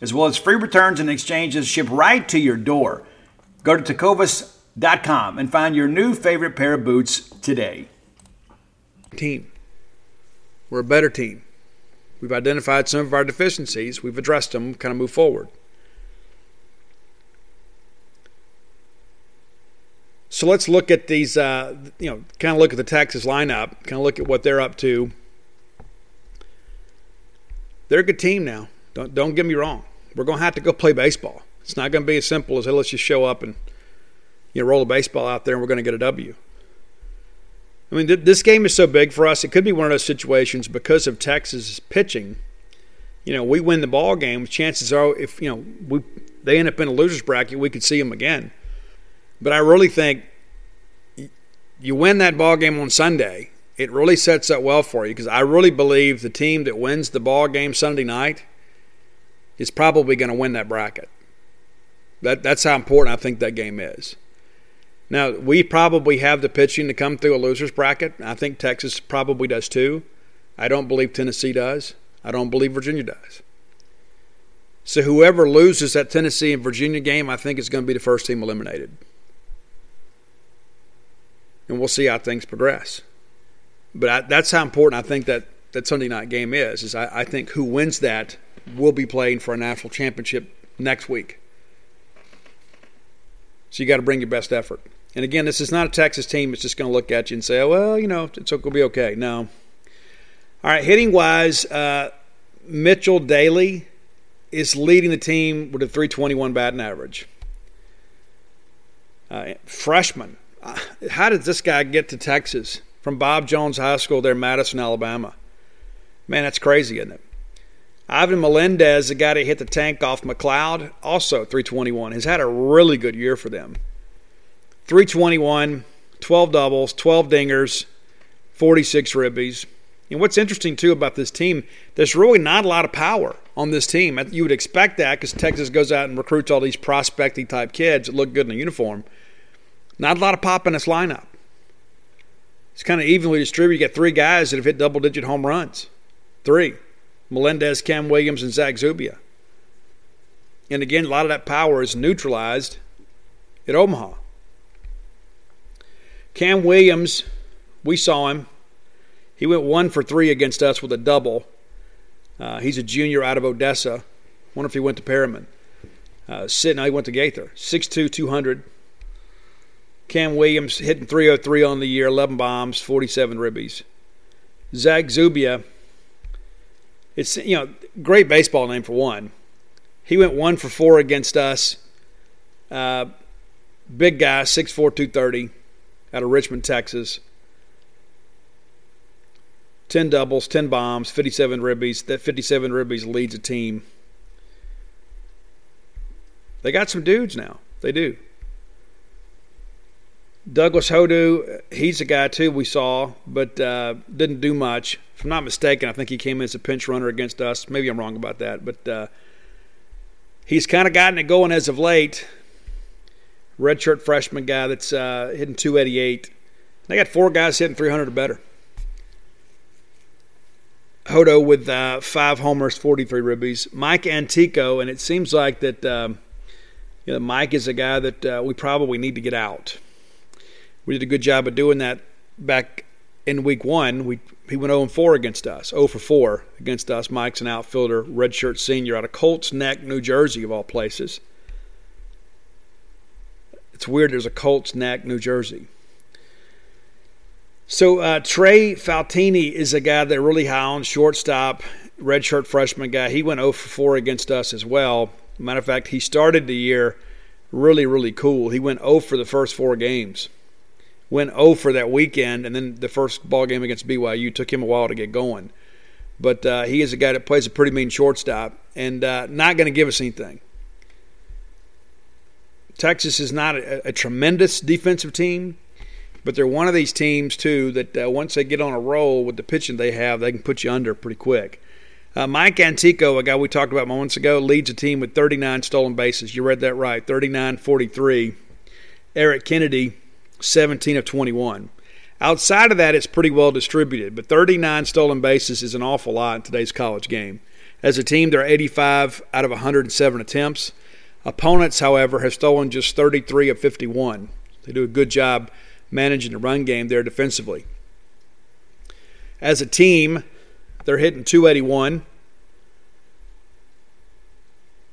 as well as free returns and exchanges shipped right to your door. Go to tecovas.com and find your new favorite pair of boots today. Team. We're a better team. We've identified some of our deficiencies, we've addressed them, kind of move forward. So let's look at these, uh, you know, kind of look at the Texas lineup, kind of look at what they're up to. They're a good team now. Don't, don't get me wrong we're going to have to go play baseball. It's not going to be as simple as hey, let's just show up and you know roll a baseball out there and we're going to get a W. I mean, th- this game is so big for us. It could be one of those situations because of Texas pitching. You know, we win the ball game. Chances are, if you know we they end up in a losers bracket, we could see them again. But I really think you win that ball game on Sunday. It really sets up well for you because I really believe the team that wins the ball game Sunday night is probably going to win that bracket. That, that's how important I think that game is. Now, we probably have the pitching to come through a loser's bracket. I think Texas probably does too. I don't believe Tennessee does. I don't believe Virginia does. So, whoever loses that Tennessee and Virginia game, I think is going to be the first team eliminated. And we'll see how things progress. But I, that's how important I think that, that Sunday night game is. Is I, I think who wins that will be playing for a national championship next week. So you got to bring your best effort. And again, this is not a Texas team that's just going to look at you and say, well, you know, it's going to be okay. No. All right, hitting wise, uh, Mitchell Daly is leading the team with a 321 batting average. Uh, freshman. Uh, how did this guy get to Texas from Bob Jones High School there in Madison, Alabama? Man, that's crazy, isn't it? Ivan Melendez, the guy that hit the tank off MacLeod, also 321, has had a really good year for them. 321, 12 doubles, 12 dingers, 46 ribbies. And what's interesting too about this team, there's really not a lot of power on this team. Uh, you would expect that because Texas goes out and recruits all these prospecting type kids that look good in a uniform. Not a lot of pop in this lineup. It's kind of evenly distributed. You get three guys that have hit double digit home runs. Three. Melendez, Cam Williams, and Zach Zubia. And again, a lot of that power is neutralized at Omaha. Cam Williams, we saw him. He went one for three against us with a double. Uh, he's a junior out of Odessa. Wonder if he went to Permian. Uh, no, he went to Gaither. 6'2", 200. Cam Williams hitting 303 on the year, 11 bombs, 47 ribbies. Zach Zubia, it's you know great baseball name for one. He went one for four against us. Uh, big guy, 6'4", 230, out of Richmond, Texas. 10 doubles, 10 bombs, 57 ribbies. That 57 ribbies leads a team. They got some dudes now. They do. Douglas Hodo, he's a guy too we saw, but uh, didn't do much. If I'm not mistaken, I think he came in as a pinch runner against us. Maybe I'm wrong about that, but uh, he's kind of gotten it going as of late. Redshirt freshman guy that's uh, hitting 288. They got four guys hitting 300 or better. Hodo with uh, five homers, 43 ribbies. Mike Antico, and it seems like that um, you know, Mike is a guy that uh, we probably need to get out we did a good job of doing that back in week one. We he went 0 4 against us, 0 for 4 against us. Mike's an outfielder, redshirt senior out of Colts Neck, New Jersey, of all places. It's weird. There's a Colts Neck, New Jersey. So uh, Trey Faltini is a guy that really high on shortstop, redshirt freshman guy. He went 0 for 4 against us as well. Matter of fact, he started the year really, really cool. He went 0 for the first four games went 0 for that weekend, and then the first ball game against BYU took him a while to get going. But uh, he is a guy that plays a pretty mean shortstop and uh, not going to give us anything. Texas is not a, a, tremendous defensive team, but they're one of these teams too that uh, once they get on a roll with the pitching they have, they can put you under pretty quick. Uh, Mike Antico, a guy we talked about moments ago, leads a team with 39 stolen bases. You read that right, 39 43. Eric Kennedy 17 of 21. Outside of that, it's pretty well distributed, but 39 stolen bases is an awful lot in today's college game. As a team, they're 85 out of 107 attempts. Opponents, however, have stolen just 33 of 51. They do a good job managing the run game there defensively. As a team, they're hitting 281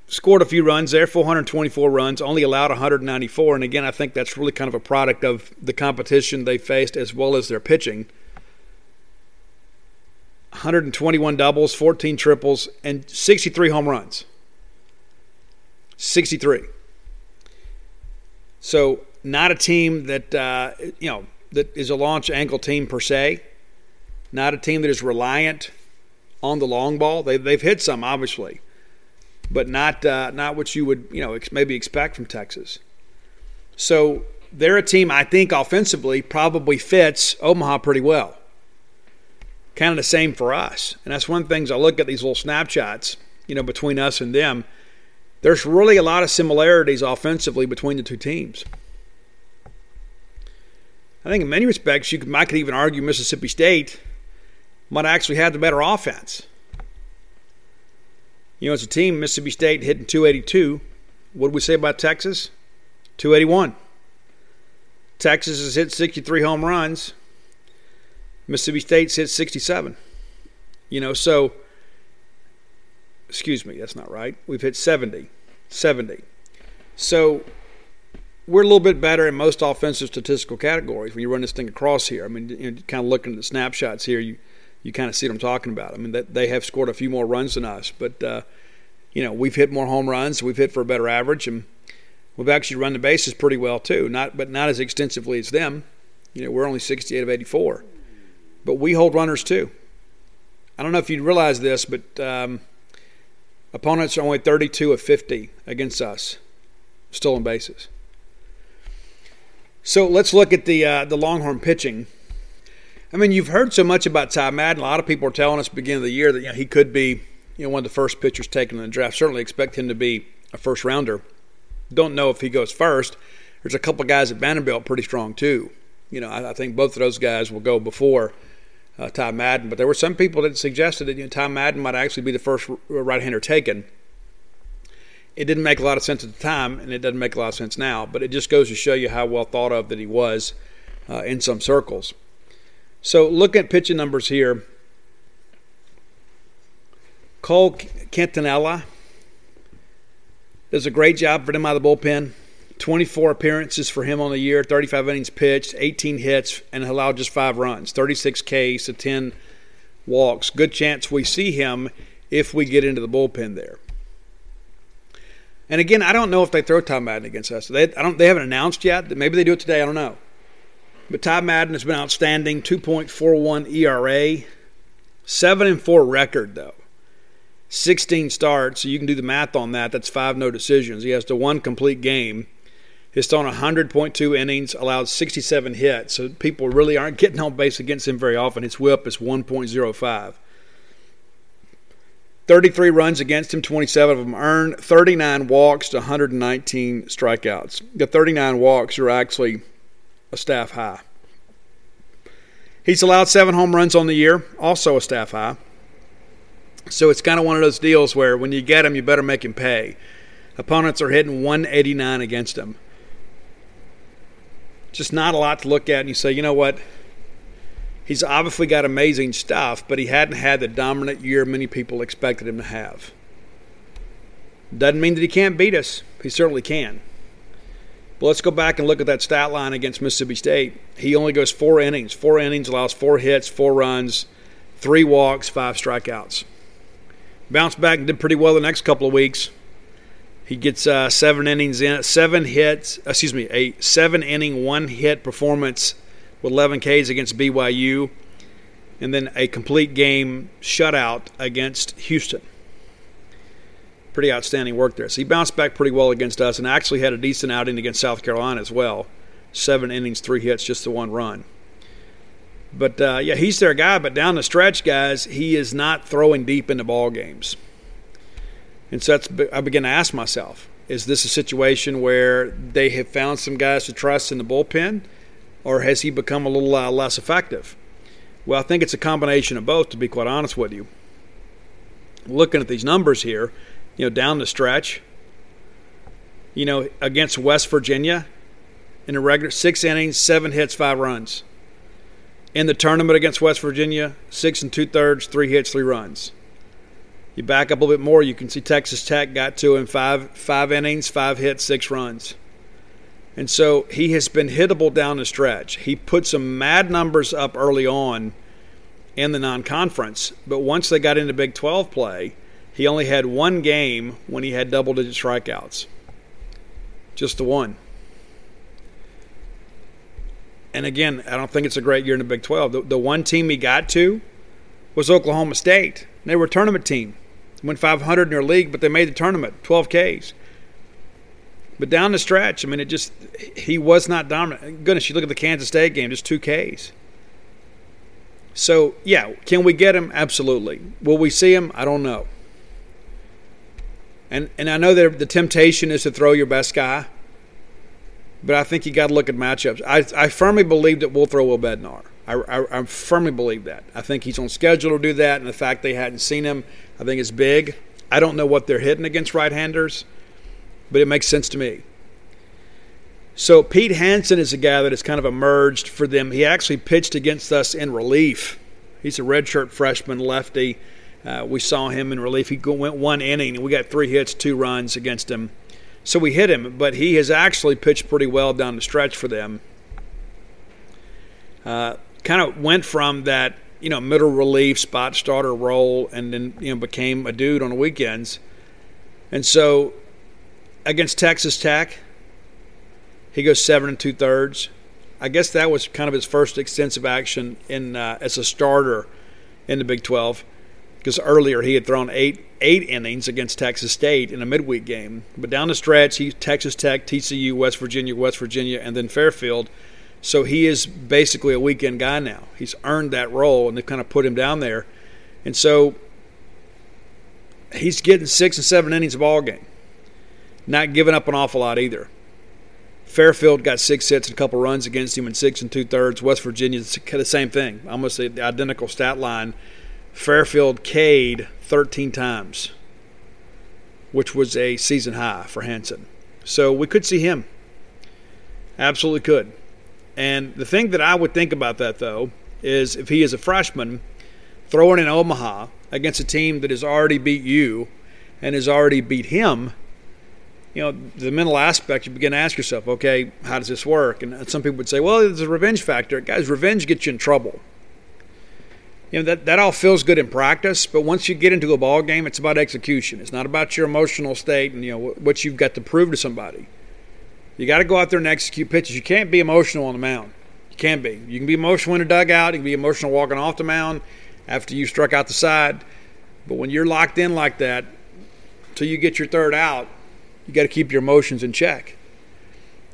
scored a few runs there, 424 runs, only allowed 194. And again, I think that's really kind of a product of the competition they faced as well as their pitching. 121 doubles, 14 triples, and 63 home runs. 63. So, not a team that, uh, you know, that is a launch angle team per se. Not a team that is reliant on the long ball. They, they've hit some, obviously but not uh, not what you would you know maybe expect from Texas. So they're a team I think offensively probably fits Omaha pretty well. Kind of the same for us, and that's one of the things I look at these little snapshots, you know, between us and them. There's really a lot of similarities offensively between the two teams. I think in many respects, you I could even argue Mississippi State might actually have the better offense. You know, as a team, Mississippi State hitting 282. What did we say about Texas? 281. Texas has hit 63 home runs. Mississippi State's hit 67. You know, so, excuse me, that's not right. We've hit 70. 70. So, we're a little bit better in most offensive statistical categories when you run this thing across here. I mean, you know, kind of looking at the snapshots here, you you kind of see what I'm talking about. I mean, that they have scored a few more runs than us, but uh, you know we've hit more home runs, we've hit for a better average, and we've actually run the bases pretty well too. Not but not as extensively as them. You know, we're only 68 of 84, but we hold runners too. I don't know if you realize this, but um, opponents are only 32 of 50 against us, stolen bases. So let's look at the uh, the Longhorn pitching. I mean, you've heard so much about Ty Madden. A lot of people are telling us beginning of the year that you know, he could be you know one of the first pitchers taken in the draft. Certainly expect him to be a first rounder. Don't know if he goes first. There's a couple guys at Vanderbilt pretty strong too. You know, I, I think both of those guys will go before uh, Ty Madden. But there were some people that suggested that you know, Ty Madden might actually be the first right-hander taken. It didn't make a lot of sense at the time, and it doesn't make a lot of sense now. But it just goes to show you how well thought of that he was uh, in some circles. So look at pitching numbers here. Cole Quintanilla does a great job for them out of the bullpen. 24 appearances for him on the year, 35 innings pitched, 18 hits, and allowed just five runs, 36 Ks to 10 walks. Good chance we see him if we get into the bullpen there. And again, I don't know if they throw Tom Madden against us. They, I don't, they haven't announced yet. Maybe they do it today. I don't know. But Todd Madden has been outstanding. 2.41 ERA, seven and four record though. 16 starts, so you can do the math on that. That's five no decisions. He has the one complete game. He's thrown 100.2 innings, allowed 67 hits. So people really aren't getting on base against him very often. His whip is 1.05. 33 runs against him, 27 of them earned, 39 walks to 119 strikeouts. The 39 walks are actually a staff high. He's allowed seven home runs on the year, also a staff high. So it's kind of one of those deals where when you get him, you better make him pay. Opponents are hitting 189 against him. Just not a lot to look at, and you say, you know what? He's obviously got amazing stuff, but he hadn't had the dominant year many people expected him to have. Doesn't mean that he can't beat us. He certainly can. But let's go back and look at that stat line against Mississippi State. He only goes four innings. Four innings allows four hits, four runs, three walks, five strikeouts. Bounced back and did pretty well the next couple of weeks. He gets uh, seven innings in, seven hits. Excuse me, a seven inning, one hit performance with 11 Ks against BYU, and then a complete game shutout against Houston. Pretty outstanding work there. So he bounced back pretty well against us and actually had a decent outing against South Carolina as well. Seven innings, three hits, just the one run. But uh, yeah, he's their guy. But down the stretch, guys, he is not throwing deep into ball games. And so that's, I begin to ask myself: Is this a situation where they have found some guys to trust in the bullpen? or has he become a little uh, less effective? Well, I think it's a combination of both, to be quite honest with you. Looking at these numbers here, you know, down the stretch, you know, against West Virginia, in a regular six innings, seven hits, five runs. In the tournament against West Virginia, six and two thirds, three hits, three runs. You back up a little bit more, you can see Texas Tech got to him five five innings, five hits, six runs. And so he has been hittable down the stretch. He put some mad numbers up early on in the non conference, but once they got into Big 12 play, he only had one game when he had double digit strikeouts. Just the one. And again, I don't think it's a great year in the Big 12. The, the one team he got to was Oklahoma State. They were a tournament team. Went 500 in their league, but they made the tournament, 12 Ks. But down the stretch, I mean, it just he was not dominant. Goodness, you look at the Kansas State game, just two Ks. So yeah, can we get him? Absolutely. Will we see him? I don't know. And and I know that the temptation is to throw your best guy, but I think you got to look at matchups. I I firmly believe that we'll throw Will Bednar. I, I, I firmly believe that. I think he's on schedule to do that, and the fact they hadn't seen him, I think is big. I don't know what they're hitting against right-handers but it makes sense to me. So Pete Hansen is a guy that has kind of emerged for them. He actually pitched against us in relief. He's a redshirt freshman lefty. Uh, we saw him in relief. He went one inning, and we got three hits, two runs against him. So we hit him, but he has actually pitched pretty well down the stretch for them. Uh, kind of went from that you know middle relief spot starter role, and then you know became a dude on the weekends. And so against Texas Tech, he goes seven and two thirds. I guess that was kind of his first extensive action in uh, as a starter in the Big 12, because earlier he had thrown eight eight innings against Texas State in a midweek game. But down the stretch, he Texas Tech, TCU, West Virginia, West Virginia, and then Fairfield. So he is basically a weekend guy now. He's earned that role, and they've kind of put him down there. And so he's getting six and seven innings of ball game not giving up an awful lot either. Fairfield got six hits and a couple runs against him in six and two thirds. West Virginia, the same thing, almost the identical stat line. Fairfield K'd 13 times, which was a season high for Hansen. So we could see him. Absolutely could. And the thing that I would think about that, though, is if he is a freshman throwing in Omaha against a team that has already beat you and has already beat him, you know, the mental aspect, you begin to ask yourself, okay, how does this work? And some people would say, well, there's a revenge factor. Guys, revenge gets you in trouble. You know, that, that all feels good in practice, but once you get into a ball game, it's about execution. It's not about your emotional state and, you know, what you've got to prove to somebody. You got to go out there and execute pitches. You can't be emotional on the mound. You can't be. You can be emotional in the dugout. You can be emotional walking off the mound after you struck out the side. But when you're locked in like that, until you get your third out, you got to keep your emotions in check.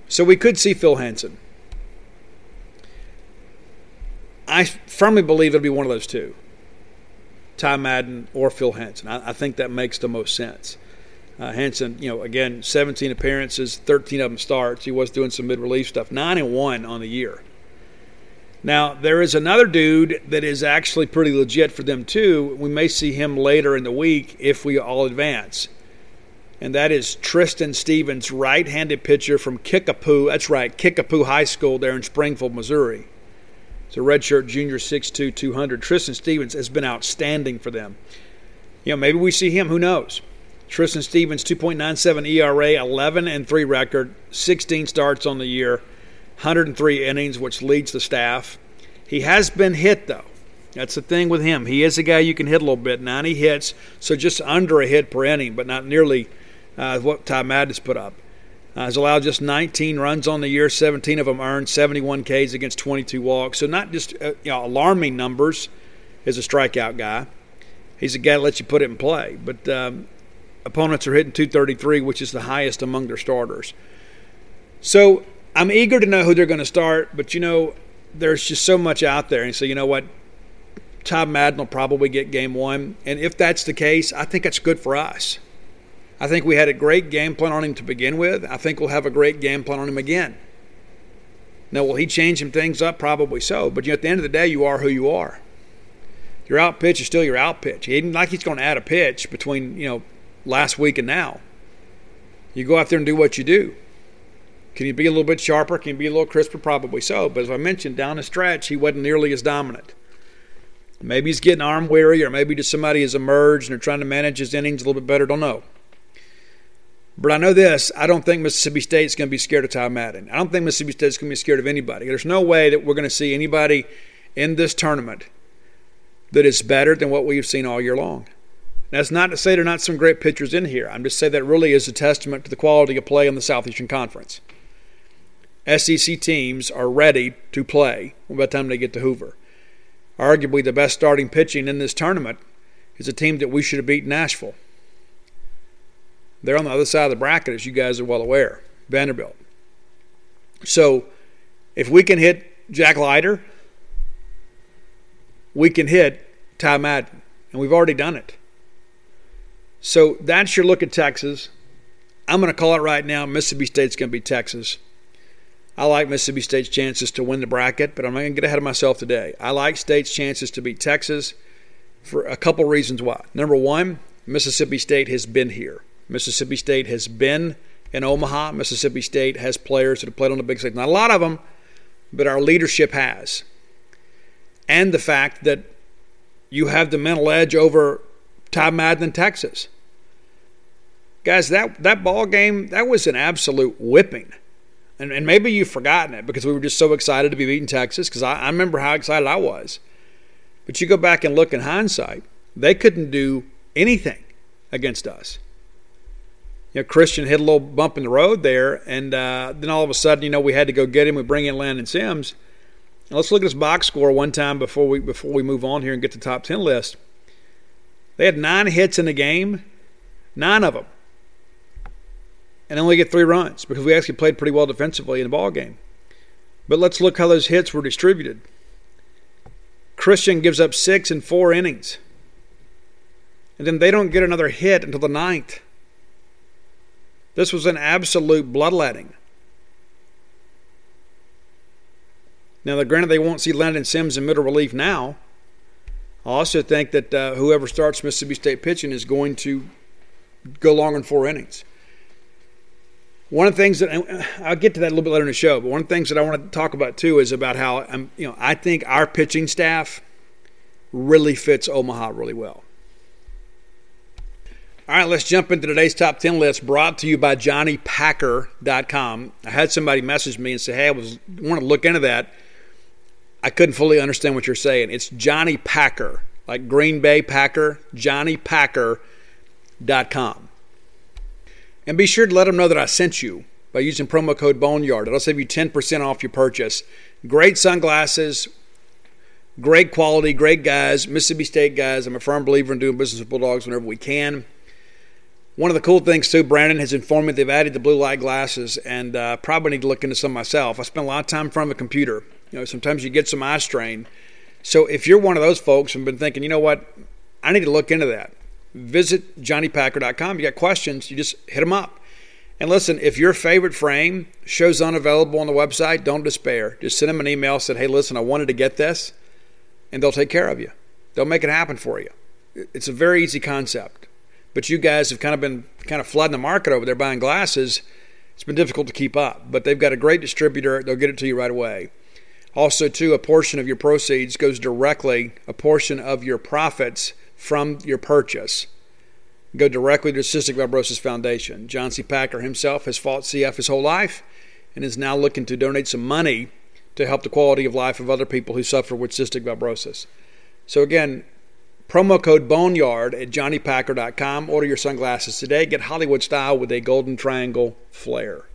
So we could see Phil Hansen. I firmly believe it'll be one of those two Ty Madden or Phil Hansen. I, I think that makes the most sense. Uh, Hansen, you know, again, 17 appearances, 13 of them starts. He was doing some mid-relief stuff, nine and one on the year. Now there is another dude that is actually pretty legit for them too. We may see him later in the week if we all advance, and that is Tristan Stevens, right-handed pitcher from Kickapoo. That's right, Kickapoo High School there in Springfield, Missouri. It's a redshirt junior, 6'2", 200. Tristan Stevens has been outstanding for them. You know, maybe we see him. Who knows? Tristan Stevens, 2.97 ERA, 11 and 3 record, 16 starts on the year, 103 innings, which leads the staff. He has been hit, though. That's the thing with him. He is a guy you can hit a little bit. 90 hits, so just under a hit per inning, but not nearly uh, what Ty Madden's put up. Uh, has allowed just 19 runs on the year, 17 of them earned, 71 Ks against 22 walks. So not just uh, you know alarming numbers as a strikeout guy. He's a guy that lets you put it in play. But um, opponents are hitting 233, which is the highest among their starters. So I'm eager to know who they're going to start, but you know, there's just so much out there. And so, you know what? Todd Madden will probably get game one. And if that's the case, I think it's good for us. I think we had a great game plan on him to begin with. I think we'll have a great game plan on him again. Now, will he change some things up? Probably so. But you know, at the end of the day, you are who you are. Your out pitch is still your out pitch. He ain't like he's going to add a pitch between you know last week and now. You go out there and do what you do. Can you be a little bit sharper? Can you be a little crisper? Probably so. But as I mentioned, down the stretch, he wasn't nearly as dominant. Maybe he's getting arm weary, or maybe just somebody has emerged and they're trying to manage his innings a little bit better. Don't know. But I know this I don't think Mississippi State's going to be scared of Ty Madden. I don't think Mississippi State's going to be scared of anybody. There's no way that we're going to see anybody in this tournament that is better than what we've seen all year long. That's not to say there are not some great pitchers in here. I'm just saying that really is a testament to the quality of play in the Southeastern Conference. SEC teams are ready to play by the time they get to Hoover. Arguably, the best starting pitching in this tournament is a team that we should have beaten Nashville. They're on the other side of the bracket, as you guys are well aware, Vanderbilt. So, if we can hit Jack Leiter, we can hit Ty Madden, and we've already done it. So that's your look at Texas. I'm going to call it right now. Mississippi State's going to be Texas. I like Mississippi State's chances to win the bracket, but I'm not going to get ahead of myself today. I like State's chances to beat Texas for a couple reasons why. Number one, Mississippi State has been here. Mississippi State has been in Omaha. Mississippi State has players that have played on the big stage. Not a lot of them, but our leadership has. And the fact that you have the mental edge over Ty Madden in Texas. Guys, that, that ball game, that was an absolute whipping. And, and maybe you've forgotten it because we were just so excited to be beating Texas because I, I remember how excited I was. But you go back and look in hindsight, they couldn't do anything against us. You know, Christian hit a little bump in the road there, and uh, then all of a sudden, you know, we had to go get him. We bring in Landon Sims. Let's look at this box score one time before we before we move on here and get the top ten list. They had nine hits in the game, nine of them and only get three runs because we actually played pretty well defensively in the ball game. But let's look how those hits were distributed. Christian gives up six in four innings. And then they don't get another hit until the ninth. This was an absolute bloodletting. Now, granted, they won't see Landon Sims in middle relief now. I also think that uh, whoever starts Mississippi State pitching is going to go longer than four innings one of the things that I'll get to that a little bit later in the show, but one of the things that I want to talk about too is about how I'm, you know, I think our pitching staff really fits Omaha really well. All right, let's jump into today's top 10 list brought to you by JohnnyPacker.com. I had somebody message me and say, hey, I was want to look into that. I couldn't fully understand what you're saying. It's Johnny Packer, like Green Bay Packer, JohnnyPacker.com. And be sure to let them know that I sent you by using promo code Boneyard. It'll save you 10% off your purchase. Great sunglasses, great quality, great guys, Mississippi State guys. I'm a firm believer in doing business with Bulldogs whenever we can. One of the cool things too, Brandon has informed me they've added the blue light glasses, and uh, probably need to look into some myself. I spend a lot of time in front of a computer. You know, sometimes you get some eye strain. So if you're one of those folks and been thinking, you know what, I need to look into that. Visit JohnnyPacker.com. You got questions, you just hit them up. And listen, if your favorite frame shows unavailable on the website, don't despair. Just send them an email, said, hey, listen, I wanted to get this, and they'll take care of you. They'll make it happen for you. It's a very easy concept. But you guys have kind of been kind of flooding the market over there buying glasses. It's been difficult to keep up, but they've got a great distributor. They'll get it to you right away. Also, too, a portion of your proceeds goes directly, a portion of your profits from your purchase go directly to Cystic Fibrosis Foundation. John C. Packer himself has fought CF his whole life and is now looking to donate some money to help the quality of life of other people who suffer with cystic fibrosis. So, again, promo code Boneyard at JohnnyPacker.com. Order your sunglasses today. Get Hollywood style with a golden triangle flare.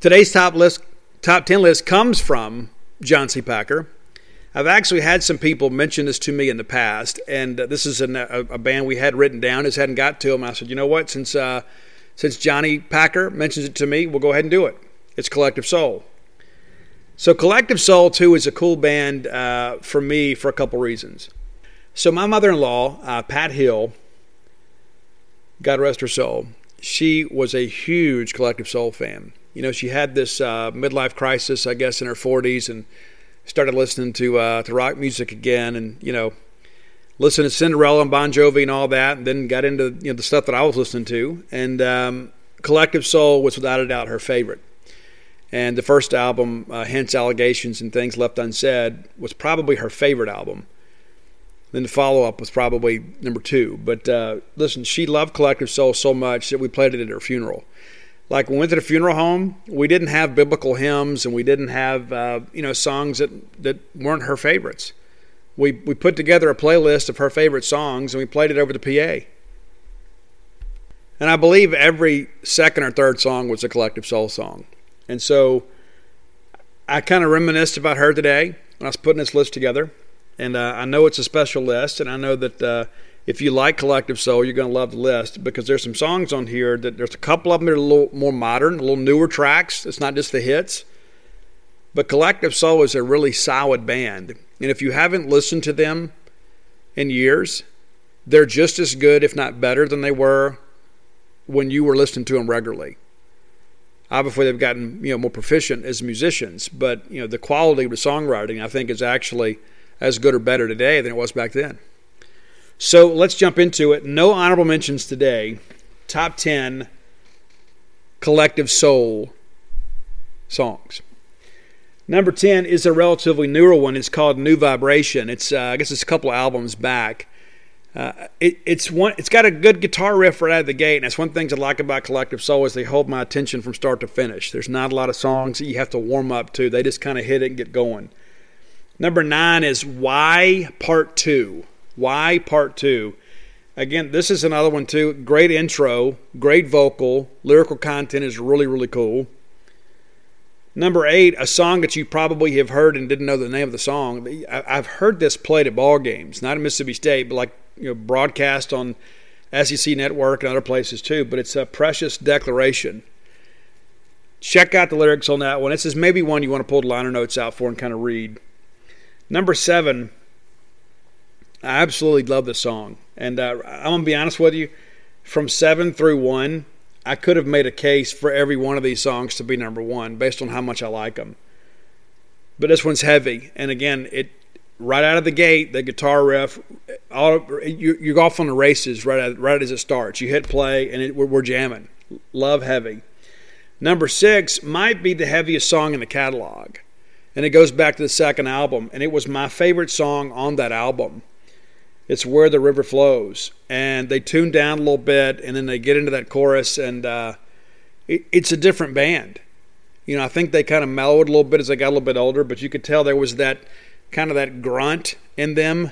Today's top list top 10 list comes from John C. Packer. I've actually had some people mention this to me in the past, and this is an, a, a, band we had written down, just hadn't got to them. I said, you know what? Since uh, since Johnny Packer mentions it to me, we'll go ahead and do it. It's Collective Soul. So Collective Soul too is a cool band uh, for me for a couple reasons. So my mother-in-law, uh, Pat Hill, God rest her soul, she was a huge Collective Soul fan you know, she had this uh, midlife crisis, I guess, in her 40s, and started listening to uh, to rock music again, and you know, listened to Cinderella and Bon Jovi and all that, and then got into you know the stuff that I was listening to, and um, Collective Soul was without a doubt her favorite. And the first album, uh, Hints allegations and things left unsaid, was probably her favorite album. Then the follow up was probably number two. But uh, listen, she loved Collective Soul so much that we played it at her funeral like we went to the funeral home, we didn't have biblical hymns and we didn't have uh, you know songs that that weren't her favorites. We we put together a playlist of her favorite songs and we played it over the PA. And I believe every second or third song was a collective soul song. And so I kind of reminisced about her today when I was putting this list together. And uh, I know it's a special list, and I know that uh, if you like Collective Soul, you're going to love the list because there's some songs on here that there's a couple of them that are a little more modern, a little newer tracks. It's not just the hits. But Collective Soul is a really solid band. And if you haven't listened to them in years, they're just as good, if not better, than they were when you were listening to them regularly. Obviously, they've gotten you know more proficient as musicians, but you know the quality of the songwriting I think is actually as good or better today than it was back then. So let's jump into it. No honorable mentions today. Top 10 collective soul songs. Number 10 is a relatively newer one. It's called New Vibration. It's uh, I guess it's a couple albums back. Uh, it, it's one. It's got a good guitar riff right out of the gate, and that's one thing I like about Collective Soul is they hold my attention from start to finish. There's not a lot of songs that you have to warm up to. They just kind of hit it and get going. Number nine is Why Part Two. Why Part 2. Again, this is another one too. Great intro, great vocal, lyrical content is really, really cool. Number eight, a song that you probably have heard and didn't know the name of the song. I've heard this played at ball games, not at Mississippi State, but like you know, broadcast on SEC Network and other places too. But it's a precious declaration. Check out the lyrics on that one. This is maybe one you want to pull the liner notes out for and kind of read. Number seven, I absolutely love the song, and uh, I'm gonna be honest with you. From seven through one, I could have made a case for every one of these songs to be number one based on how much I like them. But this one's heavy, and again, it right out of the gate, the guitar riff, all you, you're off on the races right right as it starts. You hit play, and it, we're, we're jamming. Love heavy. Number six might be the heaviest song in the catalog. And it goes back to the second album. And it was my favorite song on that album. It's Where the River Flows. And they tune down a little bit and then they get into that chorus. And uh, it, it's a different band. You know, I think they kind of mellowed a little bit as they got a little bit older, but you could tell there was that kind of that grunt in them.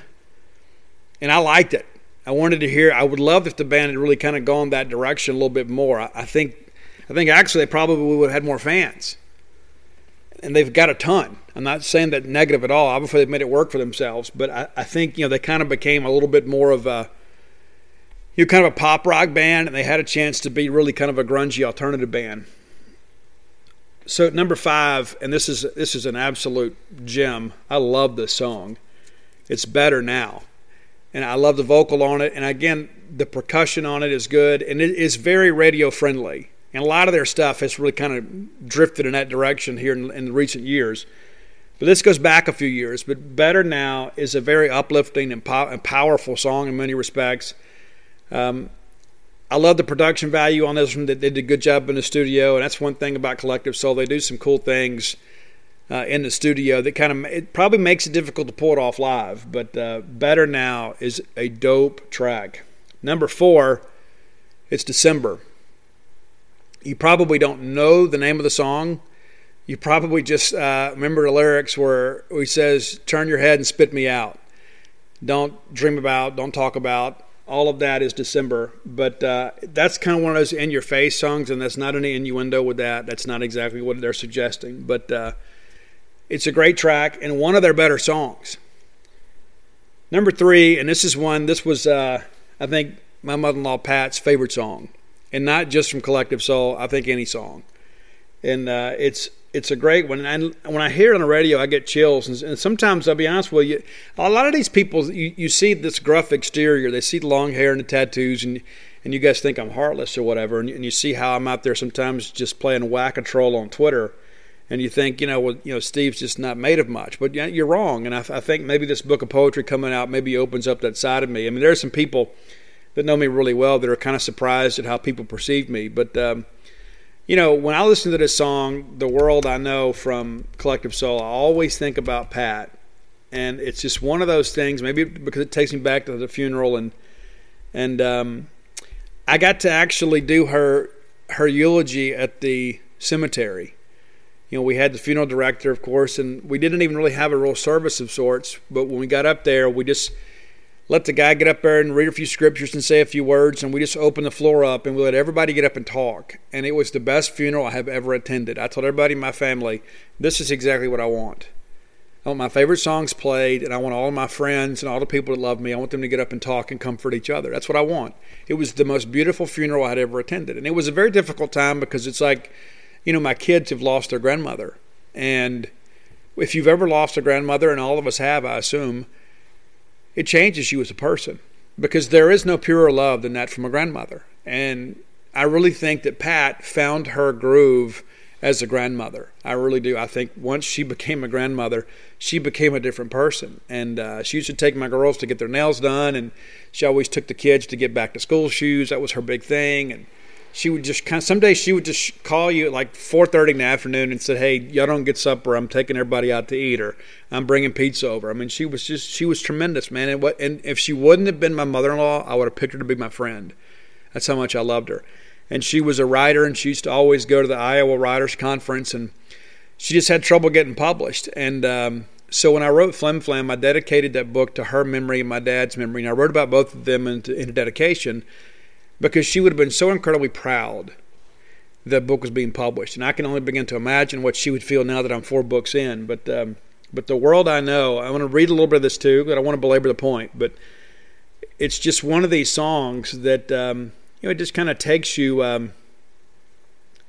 And I liked it. I wanted to hear. I would love if the band had really kind of gone that direction a little bit more. I, I think, I think actually they probably would have had more fans, and they've got a ton. I'm not saying that negative at all. Obviously they've made it work for themselves, but I, I think you know they kind of became a little bit more of a, you know, kind of a pop rock band, and they had a chance to be really kind of a grungy alternative band. So number five, and this is this is an absolute gem. I love this song. It's better now and I love the vocal on it. And again, the percussion on it is good, and it is very radio friendly. And a lot of their stuff has really kind of drifted in that direction here in, in recent years. But this goes back a few years. But Better Now is a very uplifting and, po- and powerful song in many respects. Um, I love the production value on this one. They did a good job in the studio, and that's one thing about Collective Soul. They do some cool things uh, in the studio that kind of it probably makes it difficult to pull it off live. But uh, Better Now is a dope track. Number four, it's December. You probably don't know the name of the song. You probably just uh, remember the lyrics where he says, "Turn your head and spit me out." Don't dream about, don't talk about. All of that is December, but uh, that's kind of one of those in-your-face songs, and that's not any innuendo with that. That's not exactly what they're suggesting, but uh, it's a great track and one of their better songs. Number three, and this is one, this was, uh, I think, my mother in law Pat's favorite song. And not just from Collective Soul, I think any song. And uh, it's it's a great one. And when I hear it on the radio, I get chills. And, and sometimes, I'll be honest with you, a lot of these people, you, you see this gruff exterior, they see the long hair and the tattoos, and and you guys think I'm heartless or whatever. And, and you see how I'm out there sometimes just playing whack a troll on Twitter and you think, you know, well, you know, Steve's just not made of much. But you're wrong, and I, I, think maybe this book of poetry coming out maybe opens up that side of me. I mean, there are some people that know me really well that are kind of surprised at how people perceive me. But um, you know, when I listen to this song, "The World I Know" from Collective Soul, I always think about Pat, and it's just one of those things. Maybe because it takes me back to the funeral, and and um, I got to actually do her her eulogy at the cemetery you know, we had the funeral director, of course, and we didn't even really have a real service of sorts. But when we got up there, we just let the guy get up there and read a few scriptures and say a few words, and we just opened the floor up and we let everybody get up and talk. And it was the best funeral I have ever attended. I told everybody in my family, this is exactly what I want. I want my favorite songs played, and I want all of my friends and all the people that love me, I want them to get up and talk and comfort each other. That's what I want. It was the most beautiful funeral I had ever attended. And it was a very difficult time because it's like, you know, my kids have lost their grandmother. And if you've ever lost a grandmother, and all of us have, I assume, it changes you as a person because there is no purer love than that from a grandmother. And I really think that Pat found her groove as a grandmother. I really do. I think once she became a grandmother, she became a different person. And uh, she used to take my girls to get their nails done, and she always took the kids to get back to school shoes. That was her big thing. And she would just kind of some days she would just call you at like 4.30 in the afternoon and said hey y'all don't get supper. I'm taking everybody out to eat or i'm bringing pizza over. I mean she was just she was tremendous man. And what and if she wouldn't have been my mother-in-law i would have picked her to be my friend. That's how much i loved her. And she was a writer and she used to always go to the iowa writers conference and she just had trouble getting published. And um, so when I wrote Flim Flam, I dedicated that book to her memory and my dad's memory. And I wrote about both of them in, in a dedication because she would have been so incredibly proud that book was being published. And I can only begin to imagine what she would feel now that I'm four books in. But um, but the world I know, I want to read a little bit of this too, but I want to belabor the point. But it's just one of these songs that um, you know it just kind of takes you. Um,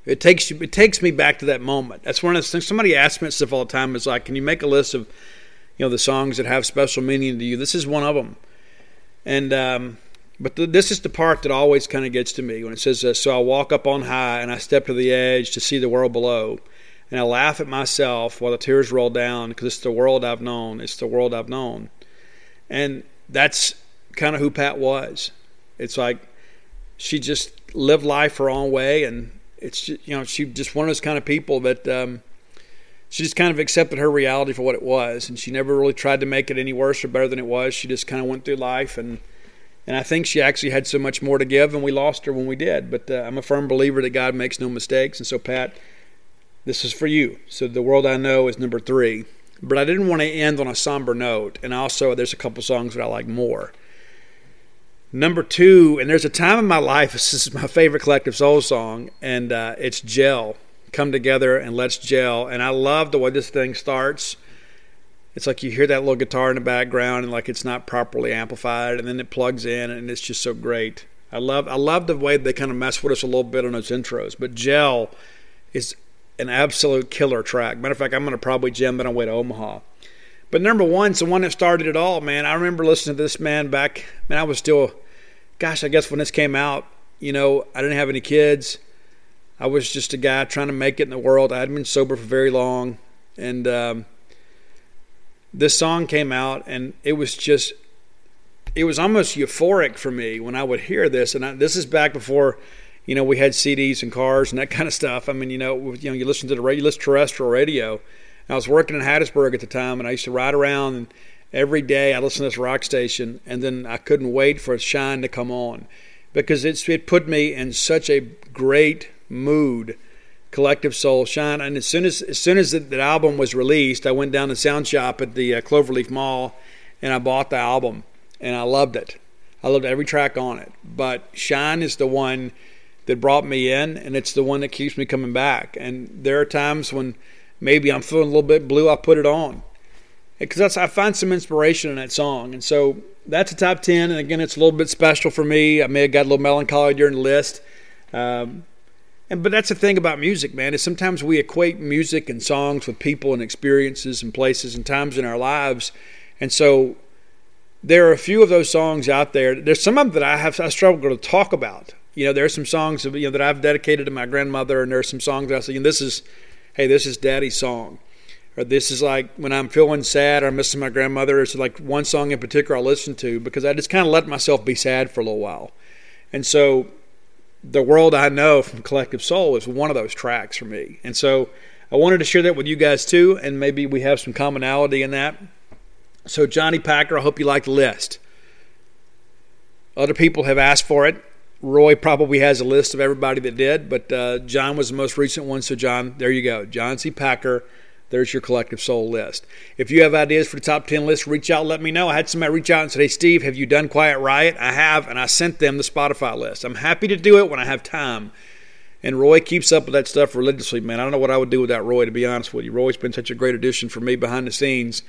it takes you. It takes me back to that moment. That's one of the things. Somebody asks me stuff all the time. Is like, can you make a list of you know the songs that have special meaning to you? This is one of them. And um, but the, this is the part that always kind of gets to me when it says, uh, So I walk up on high and I step to the edge to see the world below. And I laugh at myself while the tears roll down because it's the world I've known. It's the world I've known. And that's kind of who Pat was. It's like she just lived life her own way and It's just, you know she just one of those kind of people that um, she just kind of accepted her reality for what it was, and she never really tried to make it any worse or better than it was. She just kind of went through life, and and I think she actually had so much more to give, and we lost her when we did. But uh, I'm a firm believer that God makes no mistakes, and so Pat, this is for you. So the world I know is number three, but I didn't want to end on a somber note, and also there's a couple songs that I like more. Number two, and there's a time in my life, this is my favorite Collective Soul song, and uh, it's Gel. Come together and let's gel. And I love the way this thing starts. It's like you hear that little guitar in the background, and like it's not properly amplified, and then it plugs in, and it's just so great. I love I love the way they kind of mess with us a little bit on those intros. But Gel is an absolute killer track. Matter of fact, I'm going to probably jam that on way to Omaha. But number one's the one that started it all, man. I remember listening to this man back, man, I was still, gosh, I guess when this came out, you know, I didn't have any kids. I was just a guy trying to make it in the world. I hadn't been sober for very long. And um, this song came out, and it was just, it was almost euphoric for me when I would hear this. And I, this is back before, you know, we had CDs and cars and that kind of stuff. I mean, you know, you know, you listen to the radio, listen terrestrial radio. I was working in Hattiesburg at the time, and I used to ride around and every day I listened to this rock station, and then I couldn't wait for Shine to come on because it's it put me in such a great mood. Collective Soul Shine, and as soon as as soon as the, the album was released, I went down to Sound Shop at the uh, Cloverleaf Mall, and I bought the album, and I loved it. I loved every track on it. But Shine is the one that brought me in, and it's the one that keeps me coming back. And there are times when maybe I'm feeling a little bit blue, I put it on because that's I find some inspiration in that song, and so that's a top ten. And again, it's a little bit special for me. I may have got a little melancholy during the list, um, and but that's the thing about music, man. Is sometimes we equate music and songs with people and experiences and places and times in our lives, and so there are a few of those songs out there. There's some of them that I have I struggle to talk about. You know, there are some songs you know that I've dedicated to my grandmother, and there are some songs that I say, this is hey, this is daddy's song. Or this is like when I'm feeling sad or I'm missing my grandmother. It's like one song in particular I listen to because I just kind of let myself be sad for a little while. And so the world I know from Collective Soul is one of those tracks for me. And so I wanted to share that with you guys too, and maybe we have some commonality in that. So, Johnny Packer, I hope you like the list. Other people have asked for it. Roy probably has a list of everybody that did, but uh, John was the most recent one. So, John, there you go. John C. Packer, there's your collective soul list. If you have ideas for the top 10 list, reach out, let me know. I had somebody reach out and say, Hey, Steve, have you done Quiet Riot? I have, and I sent them the Spotify list. I'm happy to do it when I have time. And Roy keeps up with that stuff religiously, man. I don't know what I would do without Roy, to be honest with you. Roy's been such a great addition for me behind the scenes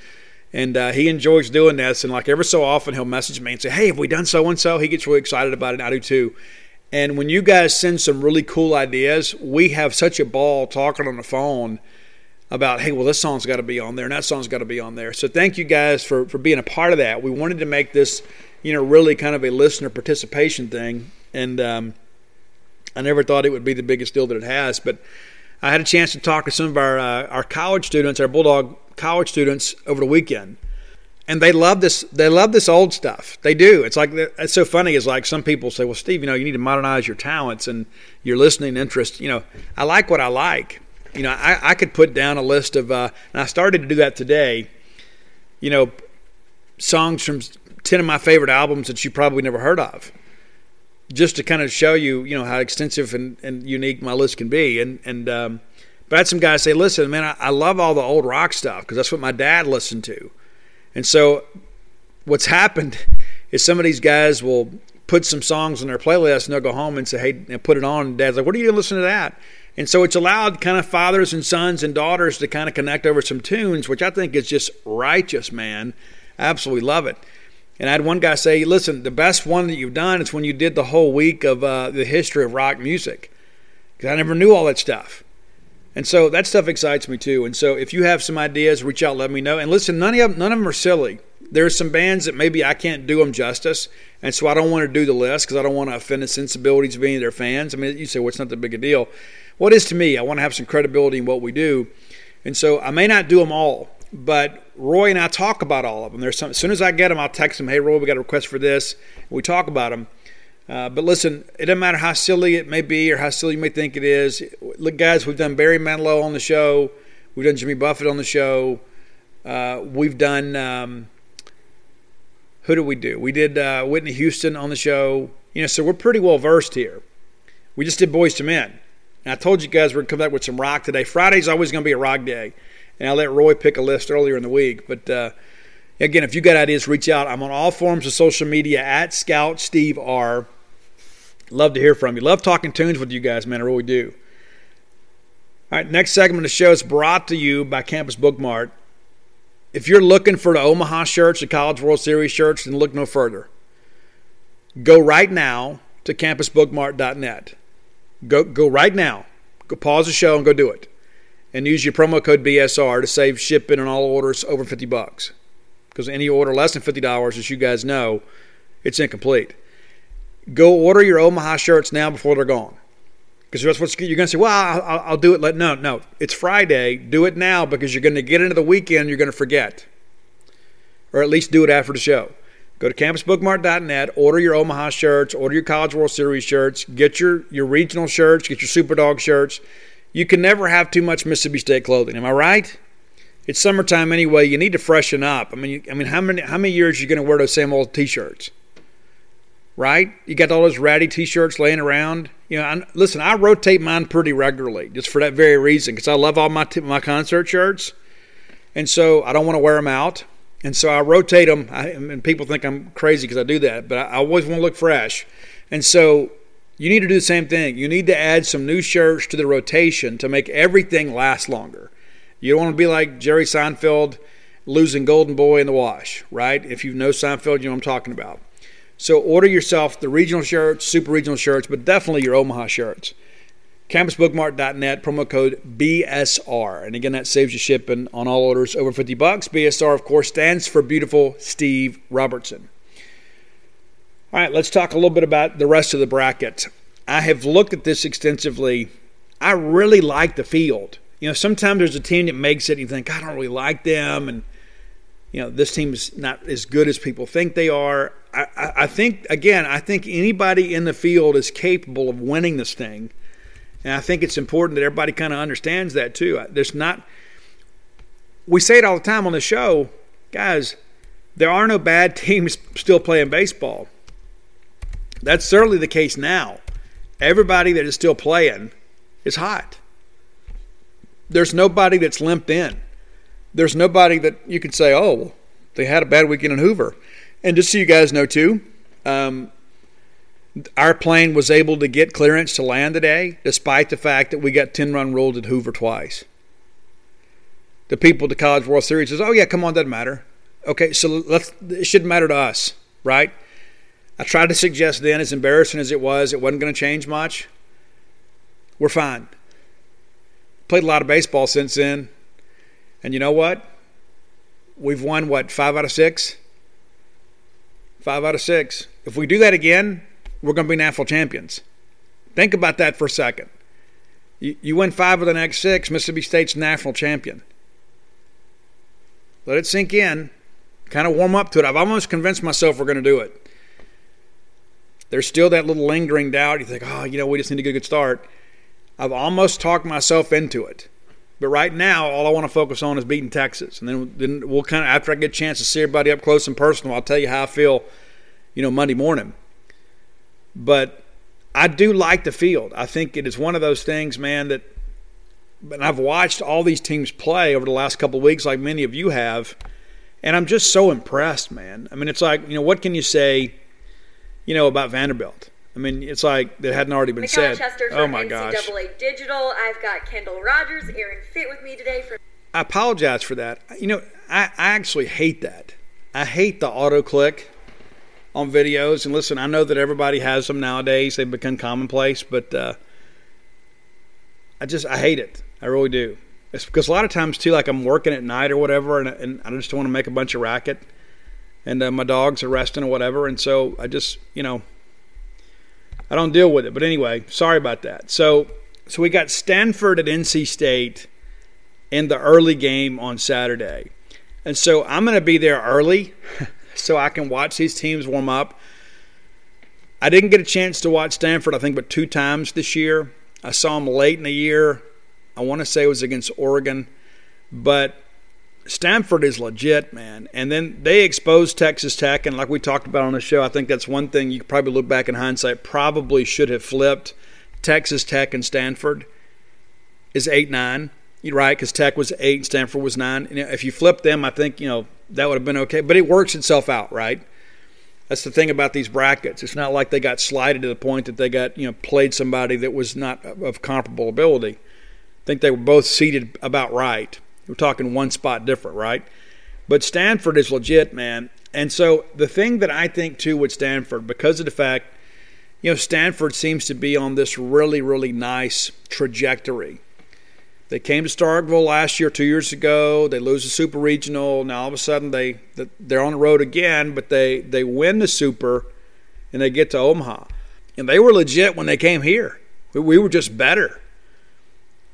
and uh, he enjoys doing this. And like ever so often, he'll message me and say, "Hey, have we done so and so?" He gets really excited about it. I do too. And when you guys send some really cool ideas, we have such a ball talking on the phone about, hey, well, this song's got to be on there and that song's got to be on there. So thank you guys for for being a part of that. We wanted to make this, you know, really kind of a listener participation thing, and um, I never thought it would be the biggest deal that it has, but. I had a chance to talk to some of our uh, our college students, our Bulldog college students over the weekend, and they love this. They love this old stuff. They do. It's like it's so funny. Is like some people say, "Well, Steve, you know, you need to modernize your talents and your listening interest." You know, I like what I like. You know, I, I could put down a list of, uh, and I started to do that today. You know, songs from ten of my favorite albums that you probably never heard of just to kind of show you, you know, how extensive and, and unique my list can be. And and um, but I had some guys say, "Listen, man, I, I love all the old rock stuff because that's what my dad listened to." And so, what's happened is some of these guys will put some songs on their playlist and they'll go home and say, "Hey, and put it on." And Dad's like, "What are you listening to that?" And so it's allowed kind of fathers and sons and daughters to kind of connect over some tunes, which I think is just righteous, man. I absolutely love it. And I had one guy say, listen, the best one that you've done is when you did the whole week of uh, the history of rock music. Because I never knew all that stuff. And so that stuff excites me too. And so if you have some ideas, reach out, let me know. And listen, none of them, none of them are silly. There's some bands that maybe I can't do them justice, and so I don't want to do the list because I don't want to offend the sensibilities of any of their fans. I mean, you say, well, it's not that big a deal. What is to me? I want to have some credibility in what we do, and so I may not do them all. But Roy and I talk about all of them. There's some, as soon as I get them, I'll text him, "Hey, Roy, we got a request for this." We talk about them. Uh, but listen, it doesn't matter how silly it may be or how silly you may think it is. Look, guys, we've done Barry Manilow on the show. We've done Jimmy Buffett on the show. Uh, we've done um, who do we do? We did uh, Whitney Houston on the show. You know, so we're pretty well versed here. We just did Boyz II Men. And I told you guys we're going to come back with some rock today. Friday's always going to be a rock day. And I let Roy pick a list earlier in the week. But uh, again, if you got ideas, reach out. I'm on all forms of social media at Scout Steve R. Love to hear from you. Love talking tunes with you guys, man. I really do. All right, next segment of the show is brought to you by Campus Book Mart. If you're looking for the Omaha shirts, the College World Series shirts, then look no further. Go right now to campusbookmart.net. Go go right now. Go pause the show and go do it. And use your promo code BSR to save shipping on all orders over 50 bucks. Because any order less than $50, as you guys know, it's incomplete. Go order your Omaha shirts now before they're gone. Because that's what you're going to say. Well, I'll, I'll, do it. Let no, no. It's Friday. Do it now because you're going to get into the weekend. You're going to forget, or at least do it after the show. Go to campusbookmart.net. Order your Omaha shirts. Order your College World Series shirts. Get your your regional shirts. Get your Superdog shirts. You can never have too much Mississippi State clothing. Am I right? It's summertime anyway. You need to freshen up. I mean, I mean, how many how many years are you going to wear those same old T-shirts? right? You got all those ratty T-shirts laying around. You know, I, listen, I rotate mine pretty regularly just for that very reason because I love all my t- my concert shirts, and so I don't want to wear them out, and so I rotate them. I, and people think I'm crazy because I do that, but I, I always want to look fresh, and so you need to do the same thing. You need to add some new shirts to the rotation to make everything last longer. You don't want to be like Jerry Seinfeld losing Golden Boy in the wash, right? If you know Seinfeld, you know what I'm talking about. So order yourself the regional shirts, super regional shirts, but definitely your Omaha shirts. CampusBookmart.net, promo code BSR. And again, that saves you shipping on all orders over 50 bucks. BSR, of course, stands for Beautiful Steve Robertson. All right, let's talk a little bit about the rest of the bracket. I have looked at this extensively. I really like the field. You know, sometimes there's a team that makes it and you think, I don't really like them. And, you know, this team is not as good as people think they are. I, I think again, I think anybody in the field is capable of winning this thing, and I think it's important that everybody kind of understands that too. There's not. We say it all the time on the show, guys. There are no bad teams still playing baseball. That's certainly the case now. Everybody that is still playing is hot. There's nobody that's limped in. There's nobody that you can say, oh, they had a bad weekend in Hoover. And just so you guys know, too, um, our plane was able to get clearance to land today, despite the fact that we got 10 run ruled at Hoover twice. The people at the College World Series says, oh, yeah, come on, doesn't matter. Okay, so let's, it shouldn't matter to us, right? I tried to suggest then, as embarrassing as it was, it wasn't going to change much. We're fine. Played a lot of baseball since then. And you know what? We've won, what, five out of six? Five out of six. If we do that again, we're going to be national champions. Think about that for a second. You, you win five of the next six, Mississippi State's national champion. Let it sink in. Kind of warm up to it. I've almost convinced myself we're going to do it. There's still that little lingering doubt. You think, oh, you know, we just need to get a good start. I've almost talked myself into it. But right now, all I want to focus on is beating Texas, and then then we'll kind of after I get a chance to see everybody up close and personal, I'll tell you how I feel, you know, Monday morning. But I do like the field. I think it is one of those things, man, that. And I've watched all these teams play over the last couple of weeks, like many of you have, and I'm just so impressed, man. I mean, it's like you know, what can you say, you know, about Vanderbilt? I mean, it's like that hadn't already been said. Chester oh from my gosh! NCAA Digital. I've got Kendall Rogers, Aaron Fitt with me today for. I apologize for that. You know, I, I actually hate that. I hate the auto click on videos. And listen, I know that everybody has them nowadays; they've become commonplace. But uh, I just I hate it. I really do. It's because a lot of times too, like I'm working at night or whatever, and, and I just don't want to make a bunch of racket, and uh, my dogs are resting or whatever, and so I just you know I don't deal with it. But anyway, sorry about that. So so we got Stanford at NC State in the early game on Saturday. And so I'm going to be there early so I can watch these teams warm up. I didn't get a chance to watch Stanford, I think, but two times this year. I saw them late in the year. I want to say it was against Oregon, but Stanford is legit, man. And then they exposed Texas Tech, and like we talked about on the show, I think that's one thing you could probably look back in hindsight, probably should have flipped Texas Tech and Stanford is 8 9. You're right, because Tech was 8 and Stanford was 9. And if you flip them, I think, you know, that would have been okay. But it works itself out, right? That's the thing about these brackets. It's not like they got slided to the point that they got, you know, played somebody that was not of comparable ability. I think they were both seated about right. We're talking one spot different, right? But Stanford is legit, man. And so the thing that I think too with Stanford, because of the fact, you know, Stanford seems to be on this really, really nice trajectory. They came to Starkville last year, two years ago. They lose the Super Regional. Now all of a sudden they they're on the road again, but they they win the Super, and they get to Omaha, and they were legit when they came here. We were just better.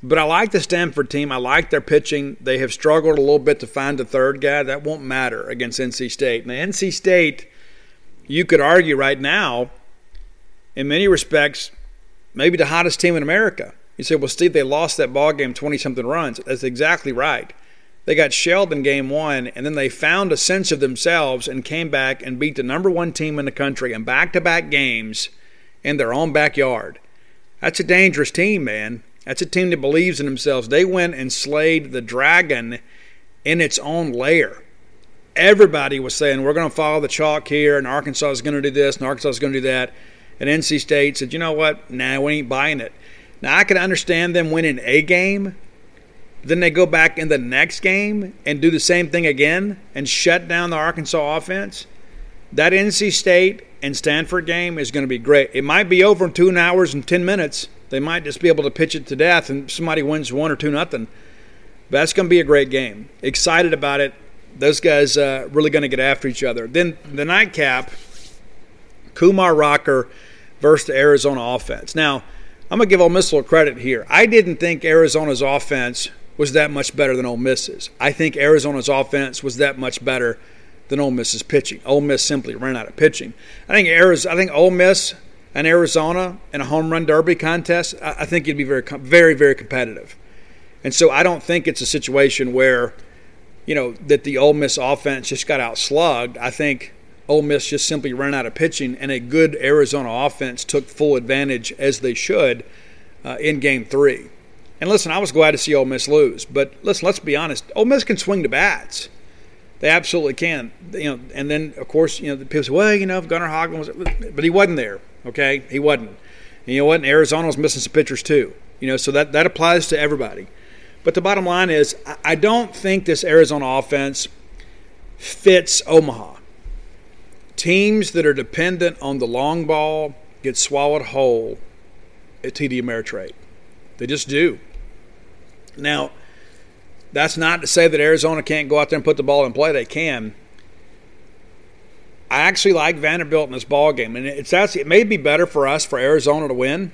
But I like the Stanford team. I like their pitching. They have struggled a little bit to find the third guy. That won't matter against NC State. Now, NC State, you could argue right now, in many respects, maybe the hottest team in America. You say, well, Steve, they lost that ball game 20 something runs. That's exactly right. They got shelled in game one, and then they found a sense of themselves and came back and beat the number one team in the country in back to back games in their own backyard. That's a dangerous team, man. That's a team that believes in themselves. They went and slayed the dragon in its own lair. Everybody was saying, we're going to follow the chalk here, and Arkansas is going to do this, and Arkansas is going to do that. And NC State said, you know what? Nah, we ain't buying it. Now, I can understand them winning a game. Then they go back in the next game and do the same thing again and shut down the Arkansas offense. That NC State and Stanford game is going to be great. It might be over in two hours and 10 minutes they might just be able to pitch it to death and somebody wins one or two nothing. But that's going to be a great game. Excited about it. Those guys uh, really going to get after each other. Then the nightcap, Kumar Rocker versus the Arizona offense. Now, I'm going to give Ole Miss a little credit here. I didn't think Arizona's offense was that much better than Ole Miss's. I think Arizona's offense was that much better than Ole Miss's pitching. Ole Miss simply ran out of pitching. I think Arizona, I think Ole Miss and Arizona in a home run derby contest, I think it'd be very, very, very competitive. And so I don't think it's a situation where, you know, that the Ole Miss offense just got out slugged. I think Ole Miss just simply ran out of pitching, and a good Arizona offense took full advantage as they should uh, in Game Three. And listen, I was glad to see Ole Miss lose, but listen, let's be honest. Ole Miss can swing the bats. They absolutely can. You know, and then of course, you know, the people say, well, you know, if Gunnar Hoglund was, but he wasn't there. Okay, he wasn't. And you know what? Arizona was missing some pitchers too. You know, so that that applies to everybody. But the bottom line is, I don't think this Arizona offense fits Omaha. Teams that are dependent on the long ball get swallowed whole at TD Ameritrade. They just do. Now, that's not to say that Arizona can't go out there and put the ball in play. They can. I actually like Vanderbilt in this ball game, and it's actually it may be better for us for Arizona to win.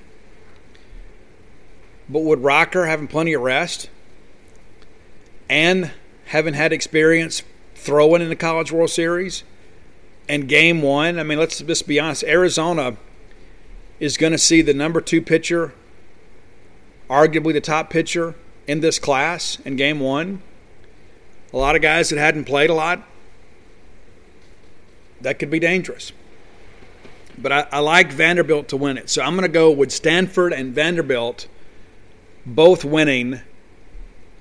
But would Rocker having plenty of rest and having had experience throwing in the College World Series and Game One, I mean, let's just be honest. Arizona is going to see the number two pitcher, arguably the top pitcher in this class in Game One. A lot of guys that hadn't played a lot that could be dangerous. But I, I like Vanderbilt to win it. So I'm going to go with Stanford and Vanderbilt both winning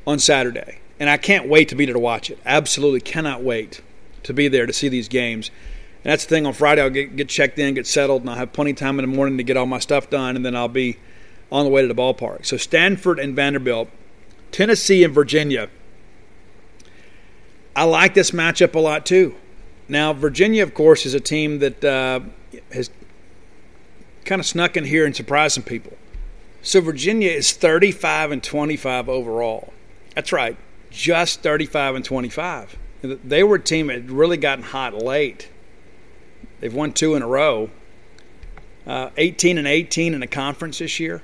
on Saturday. And I can't wait to be there to watch it. Absolutely cannot wait to be there to see these games. And that's the thing on Friday. I'll get, get checked in, get settled, and I'll have plenty of time in the morning to get all my stuff done, and then I'll be on the way to the ballpark. So Stanford and Vanderbilt, Tennessee and Virginia. I like this matchup a lot too. Now, Virginia, of course, is a team that uh, has kind of snuck in here and surprised some people. So Virginia is 35 and 25 overall. That's right, just 35 and 25. They were a team that really gotten hot late. They've won two in a row. Uh, 18 and 18 in the conference this year.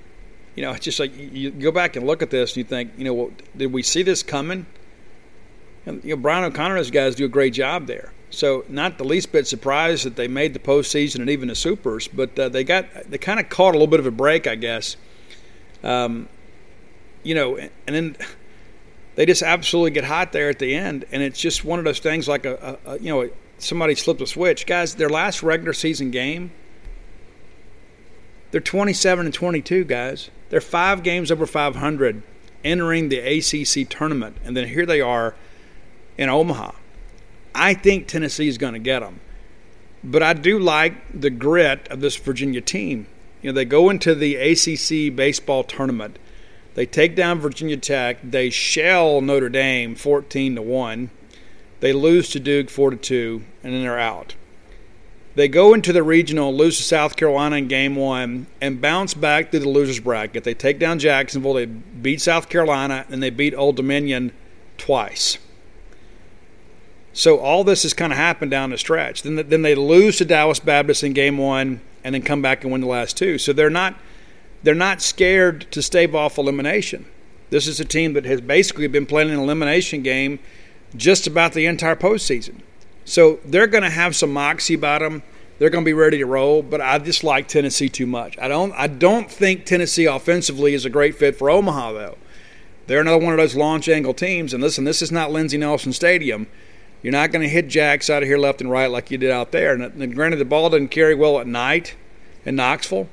You know, it's just like you go back and look at this and you think, you know, well, did we see this coming? And, you know, Brian O'Connor and guys do a great job there. So not the least bit surprised that they made the postseason and even the supers, but uh, they got they kind of caught a little bit of a break, I guess. Um, you know, and then they just absolutely get hot there at the end, and it's just one of those things like a, a, a you know somebody slipped a switch, guys. Their last regular season game, they're 27 and 22, guys. They're five games over 500, entering the ACC tournament, and then here they are in Omaha. I think Tennessee is going to get them. But I do like the grit of this Virginia team. You know, they go into the ACC baseball tournament. They take down Virginia Tech. They shell Notre Dame 14 to 1. They lose to Duke 4 to 2 and then they're out. They go into the regional, lose to South Carolina in game 1 and bounce back to the losers bracket. They take down Jacksonville, they beat South Carolina and they beat Old Dominion twice. So all this has kind of happened down the stretch. Then, then they lose to Dallas Baptist in game one, and then come back and win the last two. So they're not they're not scared to stave off elimination. This is a team that has basically been playing an elimination game just about the entire postseason. So they're going to have some moxie about them. They're going to be ready to roll, but I just like Tennessee too much. I don't I don't think Tennessee offensively is a great fit for Omaha though. They're another one of those launch angle teams. And listen, this is not Lindsey Nelson Stadium. You're not going to hit jacks out of here left and right like you did out there. And, and granted, the ball doesn't carry well at night in Knoxville.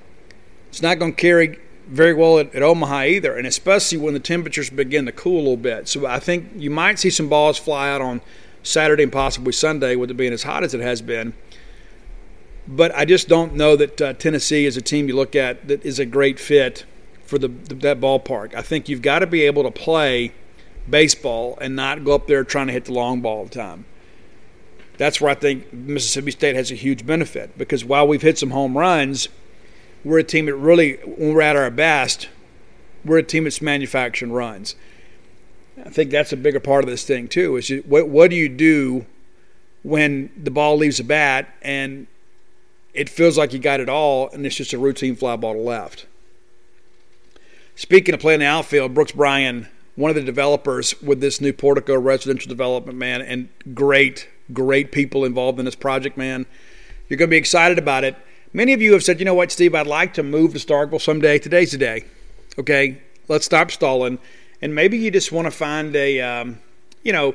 It's not going to carry very well at, at, Omaha either, and especially when the temperatures begin to cool a little bit. So I think you might see some balls fly out on Saturday and possibly Sunday with it being as hot as it has been. But I just don't know that uh, Tennessee is a team you look at that is a great fit for the, that ballpark. I think you've got to be able to play baseball and not go up there trying to hit the long ball all the time. That's where I think Mississippi State has a huge benefit because while we've hit some home runs, we're a team that really, when we're at our best, we're a team that's manufacturing runs. I think that's a bigger part of this thing too. Is you, what what do you do when the ball leaves the bat and it feels like you got it all and it's just a routine fly ball to left? Speaking of playing the outfield, Brooks Bryan one of the developers with this new Portico residential development, man, and great, great people involved in this project, man. You're going to be excited about it. Many of you have said, you know what, Steve, I'd like to move to Starkville someday. Today's the day. Okay, let's stop stalling. And maybe you just want to find a, um, you know,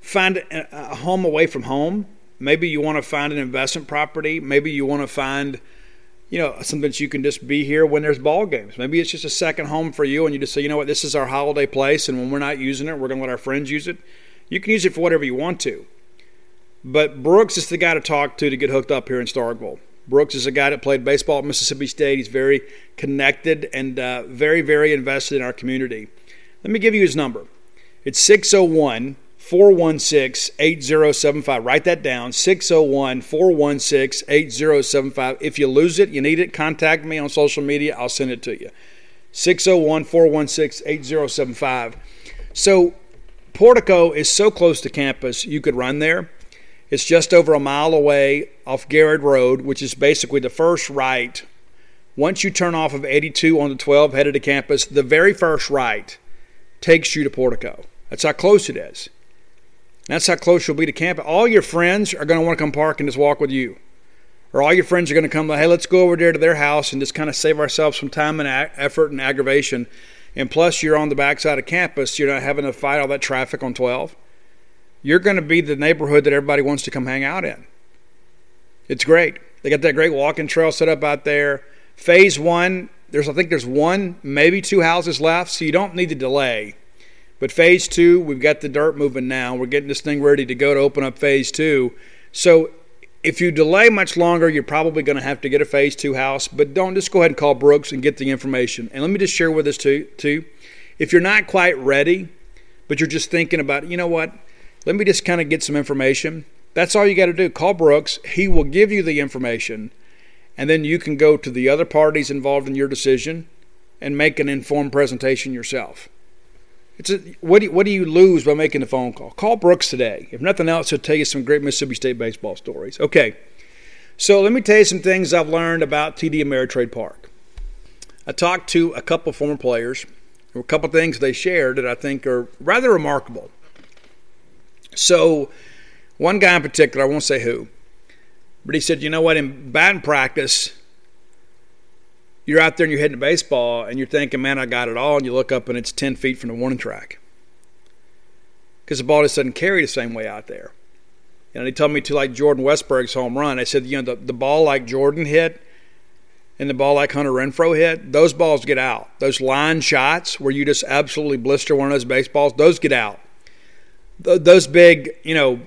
find a, a home away from home. Maybe you want to find an investment property. Maybe you want to find you know, something that you can just be here when there's ball games. Maybe it's just a second home for you, and you just say, you know what, this is our holiday place, and when we're not using it, we're going to let our friends use it. You can use it for whatever you want to. But Brooks is the guy to talk to to get hooked up here in Starkville. Brooks is a guy that played baseball at Mississippi State. He's very connected and uh, very, very invested in our community. Let me give you his number. It's 601 416 8075. Write that down 601 416 8075. If you lose it, you need it, contact me on social media. I'll send it to you. 601 416 8075. So, Portico is so close to campus, you could run there. It's just over a mile away off Garrett Road, which is basically the first right. Once you turn off of 82 on the 12 headed to campus, the very first right takes you to Portico. That's how close it is. That's how close you'll be to campus. All your friends are going to want to come park and just walk with you. Or all your friends are going to come, like, hey, let's go over there to their house and just kind of save ourselves some time and effort and aggravation. And plus, you're on the backside of campus. You're not having to fight all that traffic on 12. You're going to be the neighborhood that everybody wants to come hang out in. It's great. They got that great walking trail set up out there. Phase one, there's I think there's one, maybe two houses left, so you don't need to delay. But phase two, we've got the dirt moving now. We're getting this thing ready to go to open up phase two. So if you delay much longer, you're probably going to have to get a phase two house. But don't just go ahead and call Brooks and get the information. And let me just share with us too, too. If you're not quite ready, but you're just thinking about, you know what? Let me just kind of get some information. That's all you got to do. Call Brooks. He will give you the information. And then you can go to the other parties involved in your decision and make an informed presentation yourself. It's a, what, do you, what do you lose by making the phone call? Call Brooks today. If nothing else, he'll tell you some great Mississippi State baseball stories. Okay, so let me tell you some things I've learned about TD Ameritrade Park. I talked to a couple former players. A couple things they shared that I think are rather remarkable. So, one guy in particular, I won't say who, but he said, you know what, in batting practice, you're out there and you're hitting a baseball and you're thinking, man, I got it all. And you look up and it's 10 feet from the warning track. Because the ball just doesn't carry the same way out there. And he told me to like Jordan Westburg's home run. I said, you know, the, the ball like Jordan hit and the ball like Hunter Renfroe hit, those balls get out. Those line shots where you just absolutely blister one of those baseballs, those get out. Th- those big, you know,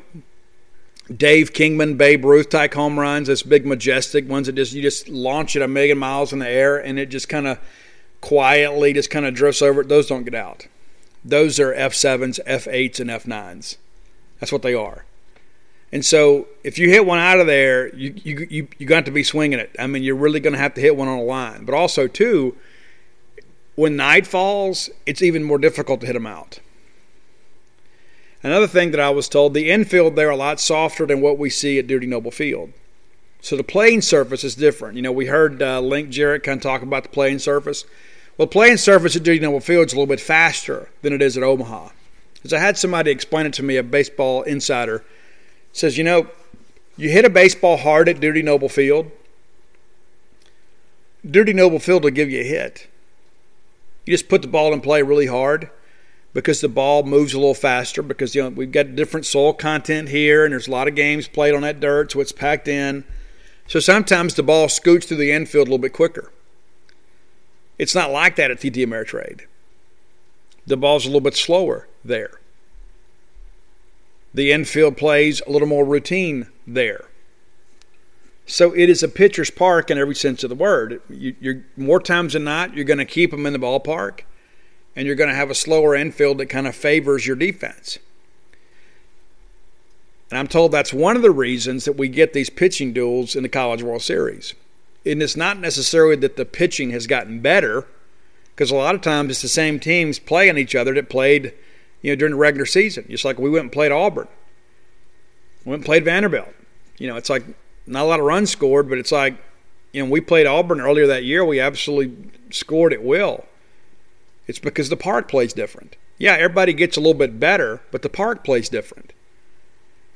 Dave Kingman, Babe Ruth type home runs, those big majestic ones that just you just launch it a million miles in the air and it just kind of quietly just kind of drifts over it. Those don't get out. Those are F7s, F8s, and F9s. That's what they are. And so if you hit one out of there, you you you, you got to be swinging it. I mean, you're really going to have to hit one on a line. But also too, when night falls, it's even more difficult to hit them out. Another thing that I was told, the infield there a lot softer than what we see at Dudy Noble Field. So the playing surface is different. You know, we heard uh, Link Jarrett kind of talk about the playing surface. Well, playing surface at Dudy Noble Field is a little bit faster than it is at Omaha. Because I had somebody explain it to me, a baseball insider, says, you know, you hit a baseball hard at Dudy Noble Field. Dudy Noble Field will give you a hit. You just put the ball in play really hard because the ball moves a little faster because you know we've got different soil content here and there's a lot of games played on that dirt so it's packed in. So sometimes the ball scoots through the infield a little bit quicker. It's not like that at TD Ameritrade. The ball's a little bit slower there. The infield plays a little more routine there. So it is a pitcher's park in every sense of the word. You, are more times than not you're going to keep them in the ballpark and you're going to have a slower infield that kind of favors your defense. And I'm told that's one of the reasons that we get these pitching duels in the College World Series. And it's not necessarily that the pitching has gotten better, because a lot of times it's the same teams playing each other that played, you know, during the regular season. Just like we went and played Auburn, we went and played Vanderbilt. You know, it's like not a lot of runs scored, but it's like, you know, we played Auburn earlier that year. We absolutely scored at will. It's because the park plays different. Yeah, everybody gets a little bit better, but the park plays different.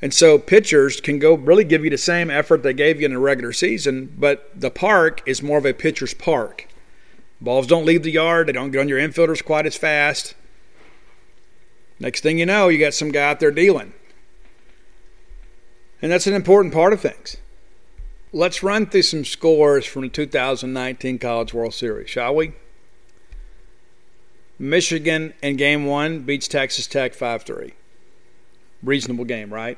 And so pitchers can go really give you the same effort they gave you in the regular season, but the park is more of a pitcher's park. Balls don't leave the yard, they don't get on your infielders quite as fast. Next thing you know, you got some guy out there dealing. And that's an important part of things. Let's run through some scores from the 2019 College World Series, shall we? Michigan in game one beats Texas Tech 5 3. Reasonable game, right?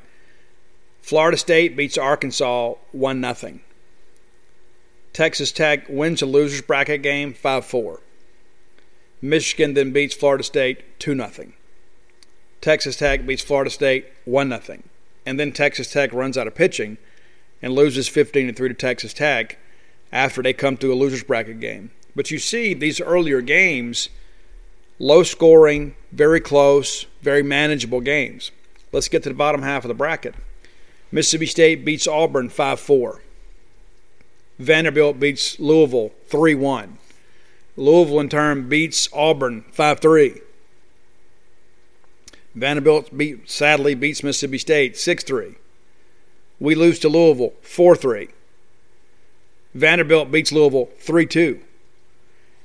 Florida State beats Arkansas 1 0. Texas Tech wins a loser's bracket game 5 4. Michigan then beats Florida State 2 0. Texas Tech beats Florida State 1 0. And then Texas Tech runs out of pitching and loses 15 3 to Texas Tech after they come through a loser's bracket game. But you see, these earlier games low scoring, very close, very manageable games. Let's get to the bottom half of the bracket. Mississippi State beats Auburn 5 4. Vanderbilt beats Louisville 3 1. Louisville, in turn, beats Auburn 5 3. Vanderbilt beat, sadly beats Mississippi State 6 3. We lose to Louisville 4 3. Vanderbilt beats Louisville 3 2.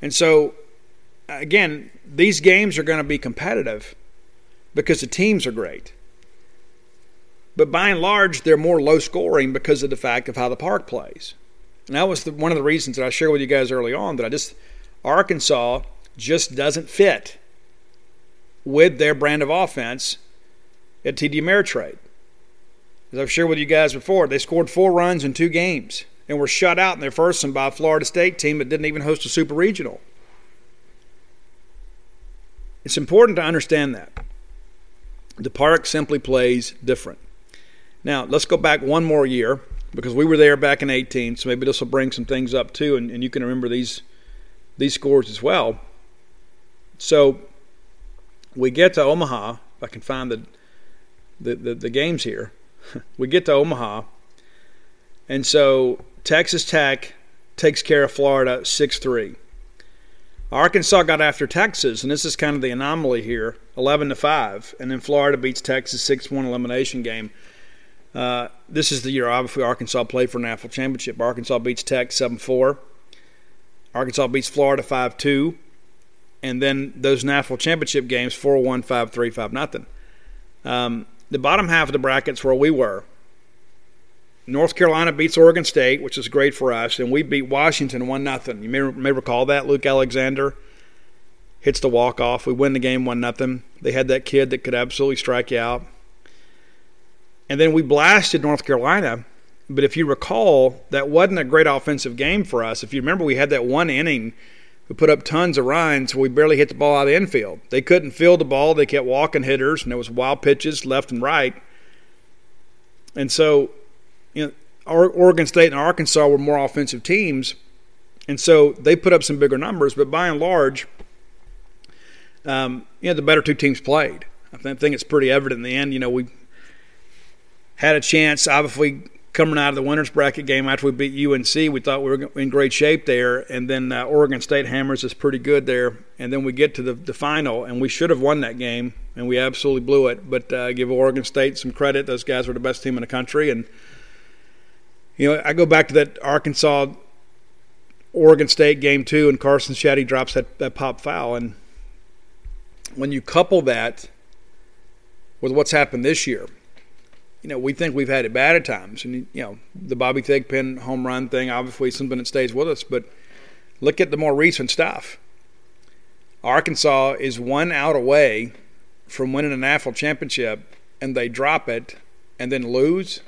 And so, again, these games are going to be competitive because the teams are great. But by and large, they're more low scoring because of the fact of how the park plays. And that was the, one of the reasons that I shared with you guys early on that I just, Arkansas just doesn't fit with their brand of offense at TD Ameritrade. As I've shared with you guys before, they scored four runs in two games and were shut out in their first one by a Florida State team that didn't even host a Super Regional. It's important to understand that. The park simply plays different. Now, let's go back one more year because we were there back in 18, so maybe this will bring some things up too, and, and you can remember these these scores as well. So we get to Omaha. If I can find the the, the, the games here, we get to Omaha, and so Texas Tech takes care of Florida six three. Arkansas got after Texas, and this is kind of the anomaly here, eleven to five, and then Florida beats Texas six one elimination game. Uh, this is the year obviously Arkansas played for a national championship. Arkansas beats Tech seven four. Arkansas beats Florida five two, and then those national championship games 4-1, 5-3, 5 nothing. Um, the bottom half of the brackets where we were. North Carolina beats Oregon State, which is great for us, and we beat Washington one nothing. You may, may recall that Luke Alexander hits the walk off. We win the game one nothing. They had that kid that could absolutely strike you out, and then we blasted North Carolina. But if you recall, that wasn't a great offensive game for us. If you remember, we had that one inning. We put up tons of runs. We barely hit the ball out of the infield. They couldn't field the ball. They kept walking hitters, and there was wild pitches left and right. And so you know, Oregon State and Arkansas were more offensive teams, and so they put up some bigger numbers. But by and large, um, you know, the better two teams played. I think it's pretty evident in the end. You know, we had a chance. Obviously, coming out of the winners bracket game after we beat UNC, we thought we were in great shape there, and then uh, Oregon State hammers us pretty good there, and then we get to the, the final, and we should have won that game, and we absolutely blew it. But uh, give Oregon State some credit; those guys were the best team in the country, and you know, I go back to that Arkansas Oregon State game too, and Carson Shaddy drops that, that pop foul. And when you couple that with what's happened this year, you know, we think we've had it bad at times. And, you know, the Bobby Thigpen home run thing, obviously something that stays with us. But look at the more recent stuff. Arkansas is one out away from winning a national championship, and they drop it and then lose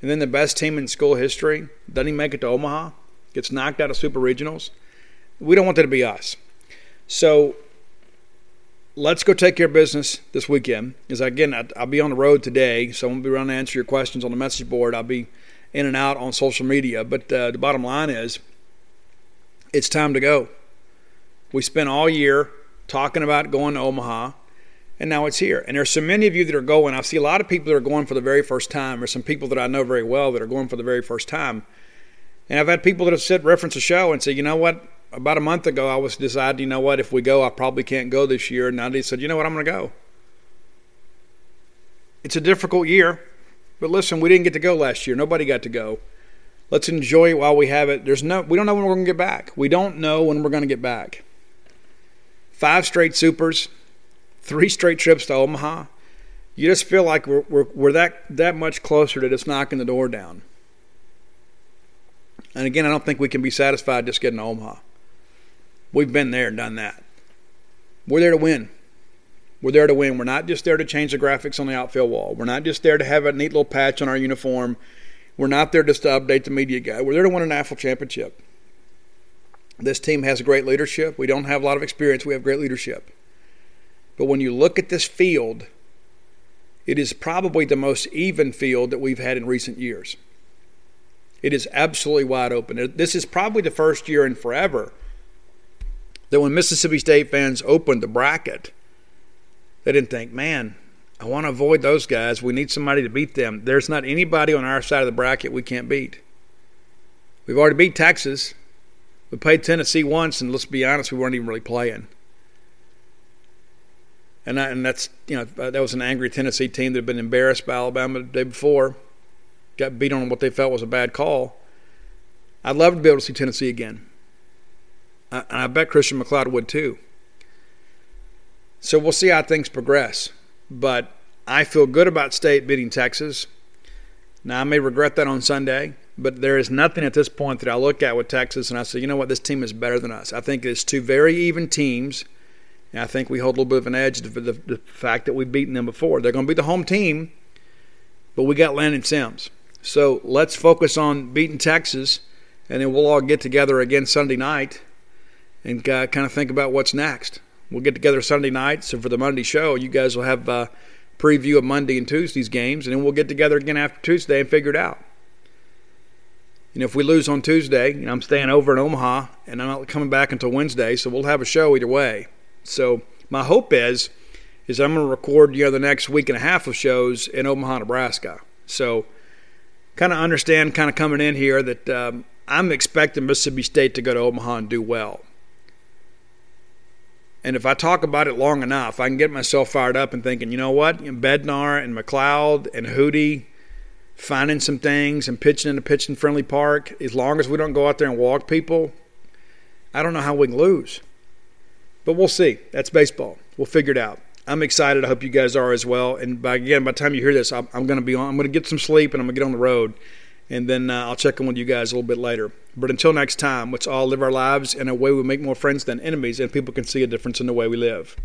and then the best team in school history doesn't make it to Omaha, gets knocked out of super regionals. We don't want that to be us. So let's go take care of business this weekend. Because again, I'll be on the road today, so I won't be around to answer your questions on the message board. I'll be in and out on social media. But uh, the bottom line is, it's time to go. We spent all year talking about going to Omaha and now it's here. And there's so many of you that are going. I see a lot of people that are going for the very first time. There's some people that I know very well that are going for the very first time. And I've had people that have said reference a show and say, you know what? About a month ago, I was deciding, you know what? If we go, I probably can't go this year. And now they said, you know what? I'm going to go. It's a difficult year, but listen, we didn't get to go last year. Nobody got to go. Let's enjoy it while we have it. There's no, we don't know when we're going to get back. We don't know when we're going to get back. Five straight supers three straight trips to Omaha, you just feel like we're, we're, we're that, that much closer to just knocking the door down. And again, I don't think we can be satisfied just getting to Omaha. We've been there and done that. We're there to win. We're there to win. We're not just there to change the graphics on the outfield wall. We're not just there to have a neat little patch on our uniform. We're not there just to update the media guy. We're there to win a national championship. This team has great leadership. We don't have a lot of experience. We have great leadership. But when you look at this field, it is probably the most even field that we've had in recent years. It is absolutely wide open. This is probably the first year in forever that when Mississippi State fans opened the bracket, they didn't think, man, I want to avoid those guys. We need somebody to beat them. There's not anybody on our side of the bracket we can't beat. We've already beat Texas. We played Tennessee once, and let's be honest, we weren't even really playing and I, and that's you know uh, that was an angry Tennessee team that had been embarrassed by Alabama the day before, got beat on what they felt was a bad call. I'd love to be able to see Tennessee again, I, and I bet Christian MacLeod would too. So we'll see how things progress, but I feel good about State beating Texas. Now I may regret that on Sunday, but there is nothing at this point that I look at with Texas and I say, you know what, this team is better than us. I think it's two very even teams and I think we hold a little bit of an edge to the, the fact that we've beaten them before. They're going to be the home team, but we got Landon Sims. So let's focus on beating Texas, and then we'll all get together again Sunday night and uh, kind of think about what's next. We'll get together Sunday night. So for the Monday show, you guys will have a preview of Monday and Tuesday's games, and then we'll get together again after Tuesday and figure it out. Know, if we lose on Tuesday, you know, I'm staying over in Omaha, and I'm not coming back until Wednesday, so we'll have a show either way. So my hope is is I'm going to record you know the next week and a half of shows in Omaha, Nebraska. So kind of understand, kind of coming in here that um, I'm expecting Mississippi State to go to Omaha and do well. And if I talk about it long enough, I can get myself fired up and thinking, you know what? Bednar and MacLeod and Hootie finding some things and pitching in a pitching friendly park, as long as we don't go out there and walk people, I don't know how we can lose. But we'll see. That's baseball. We'll figure it out. I'm excited. I hope you guys are as well. And by again, by the time you hear this, I'm, I'm going to be on. I'm going to get some sleep and I'm going to get on the road, and then uh, I'll check in with you guys a little bit later. But until next time, let's all live our lives in a way we make more friends than enemies, and people can see a difference in the way we live.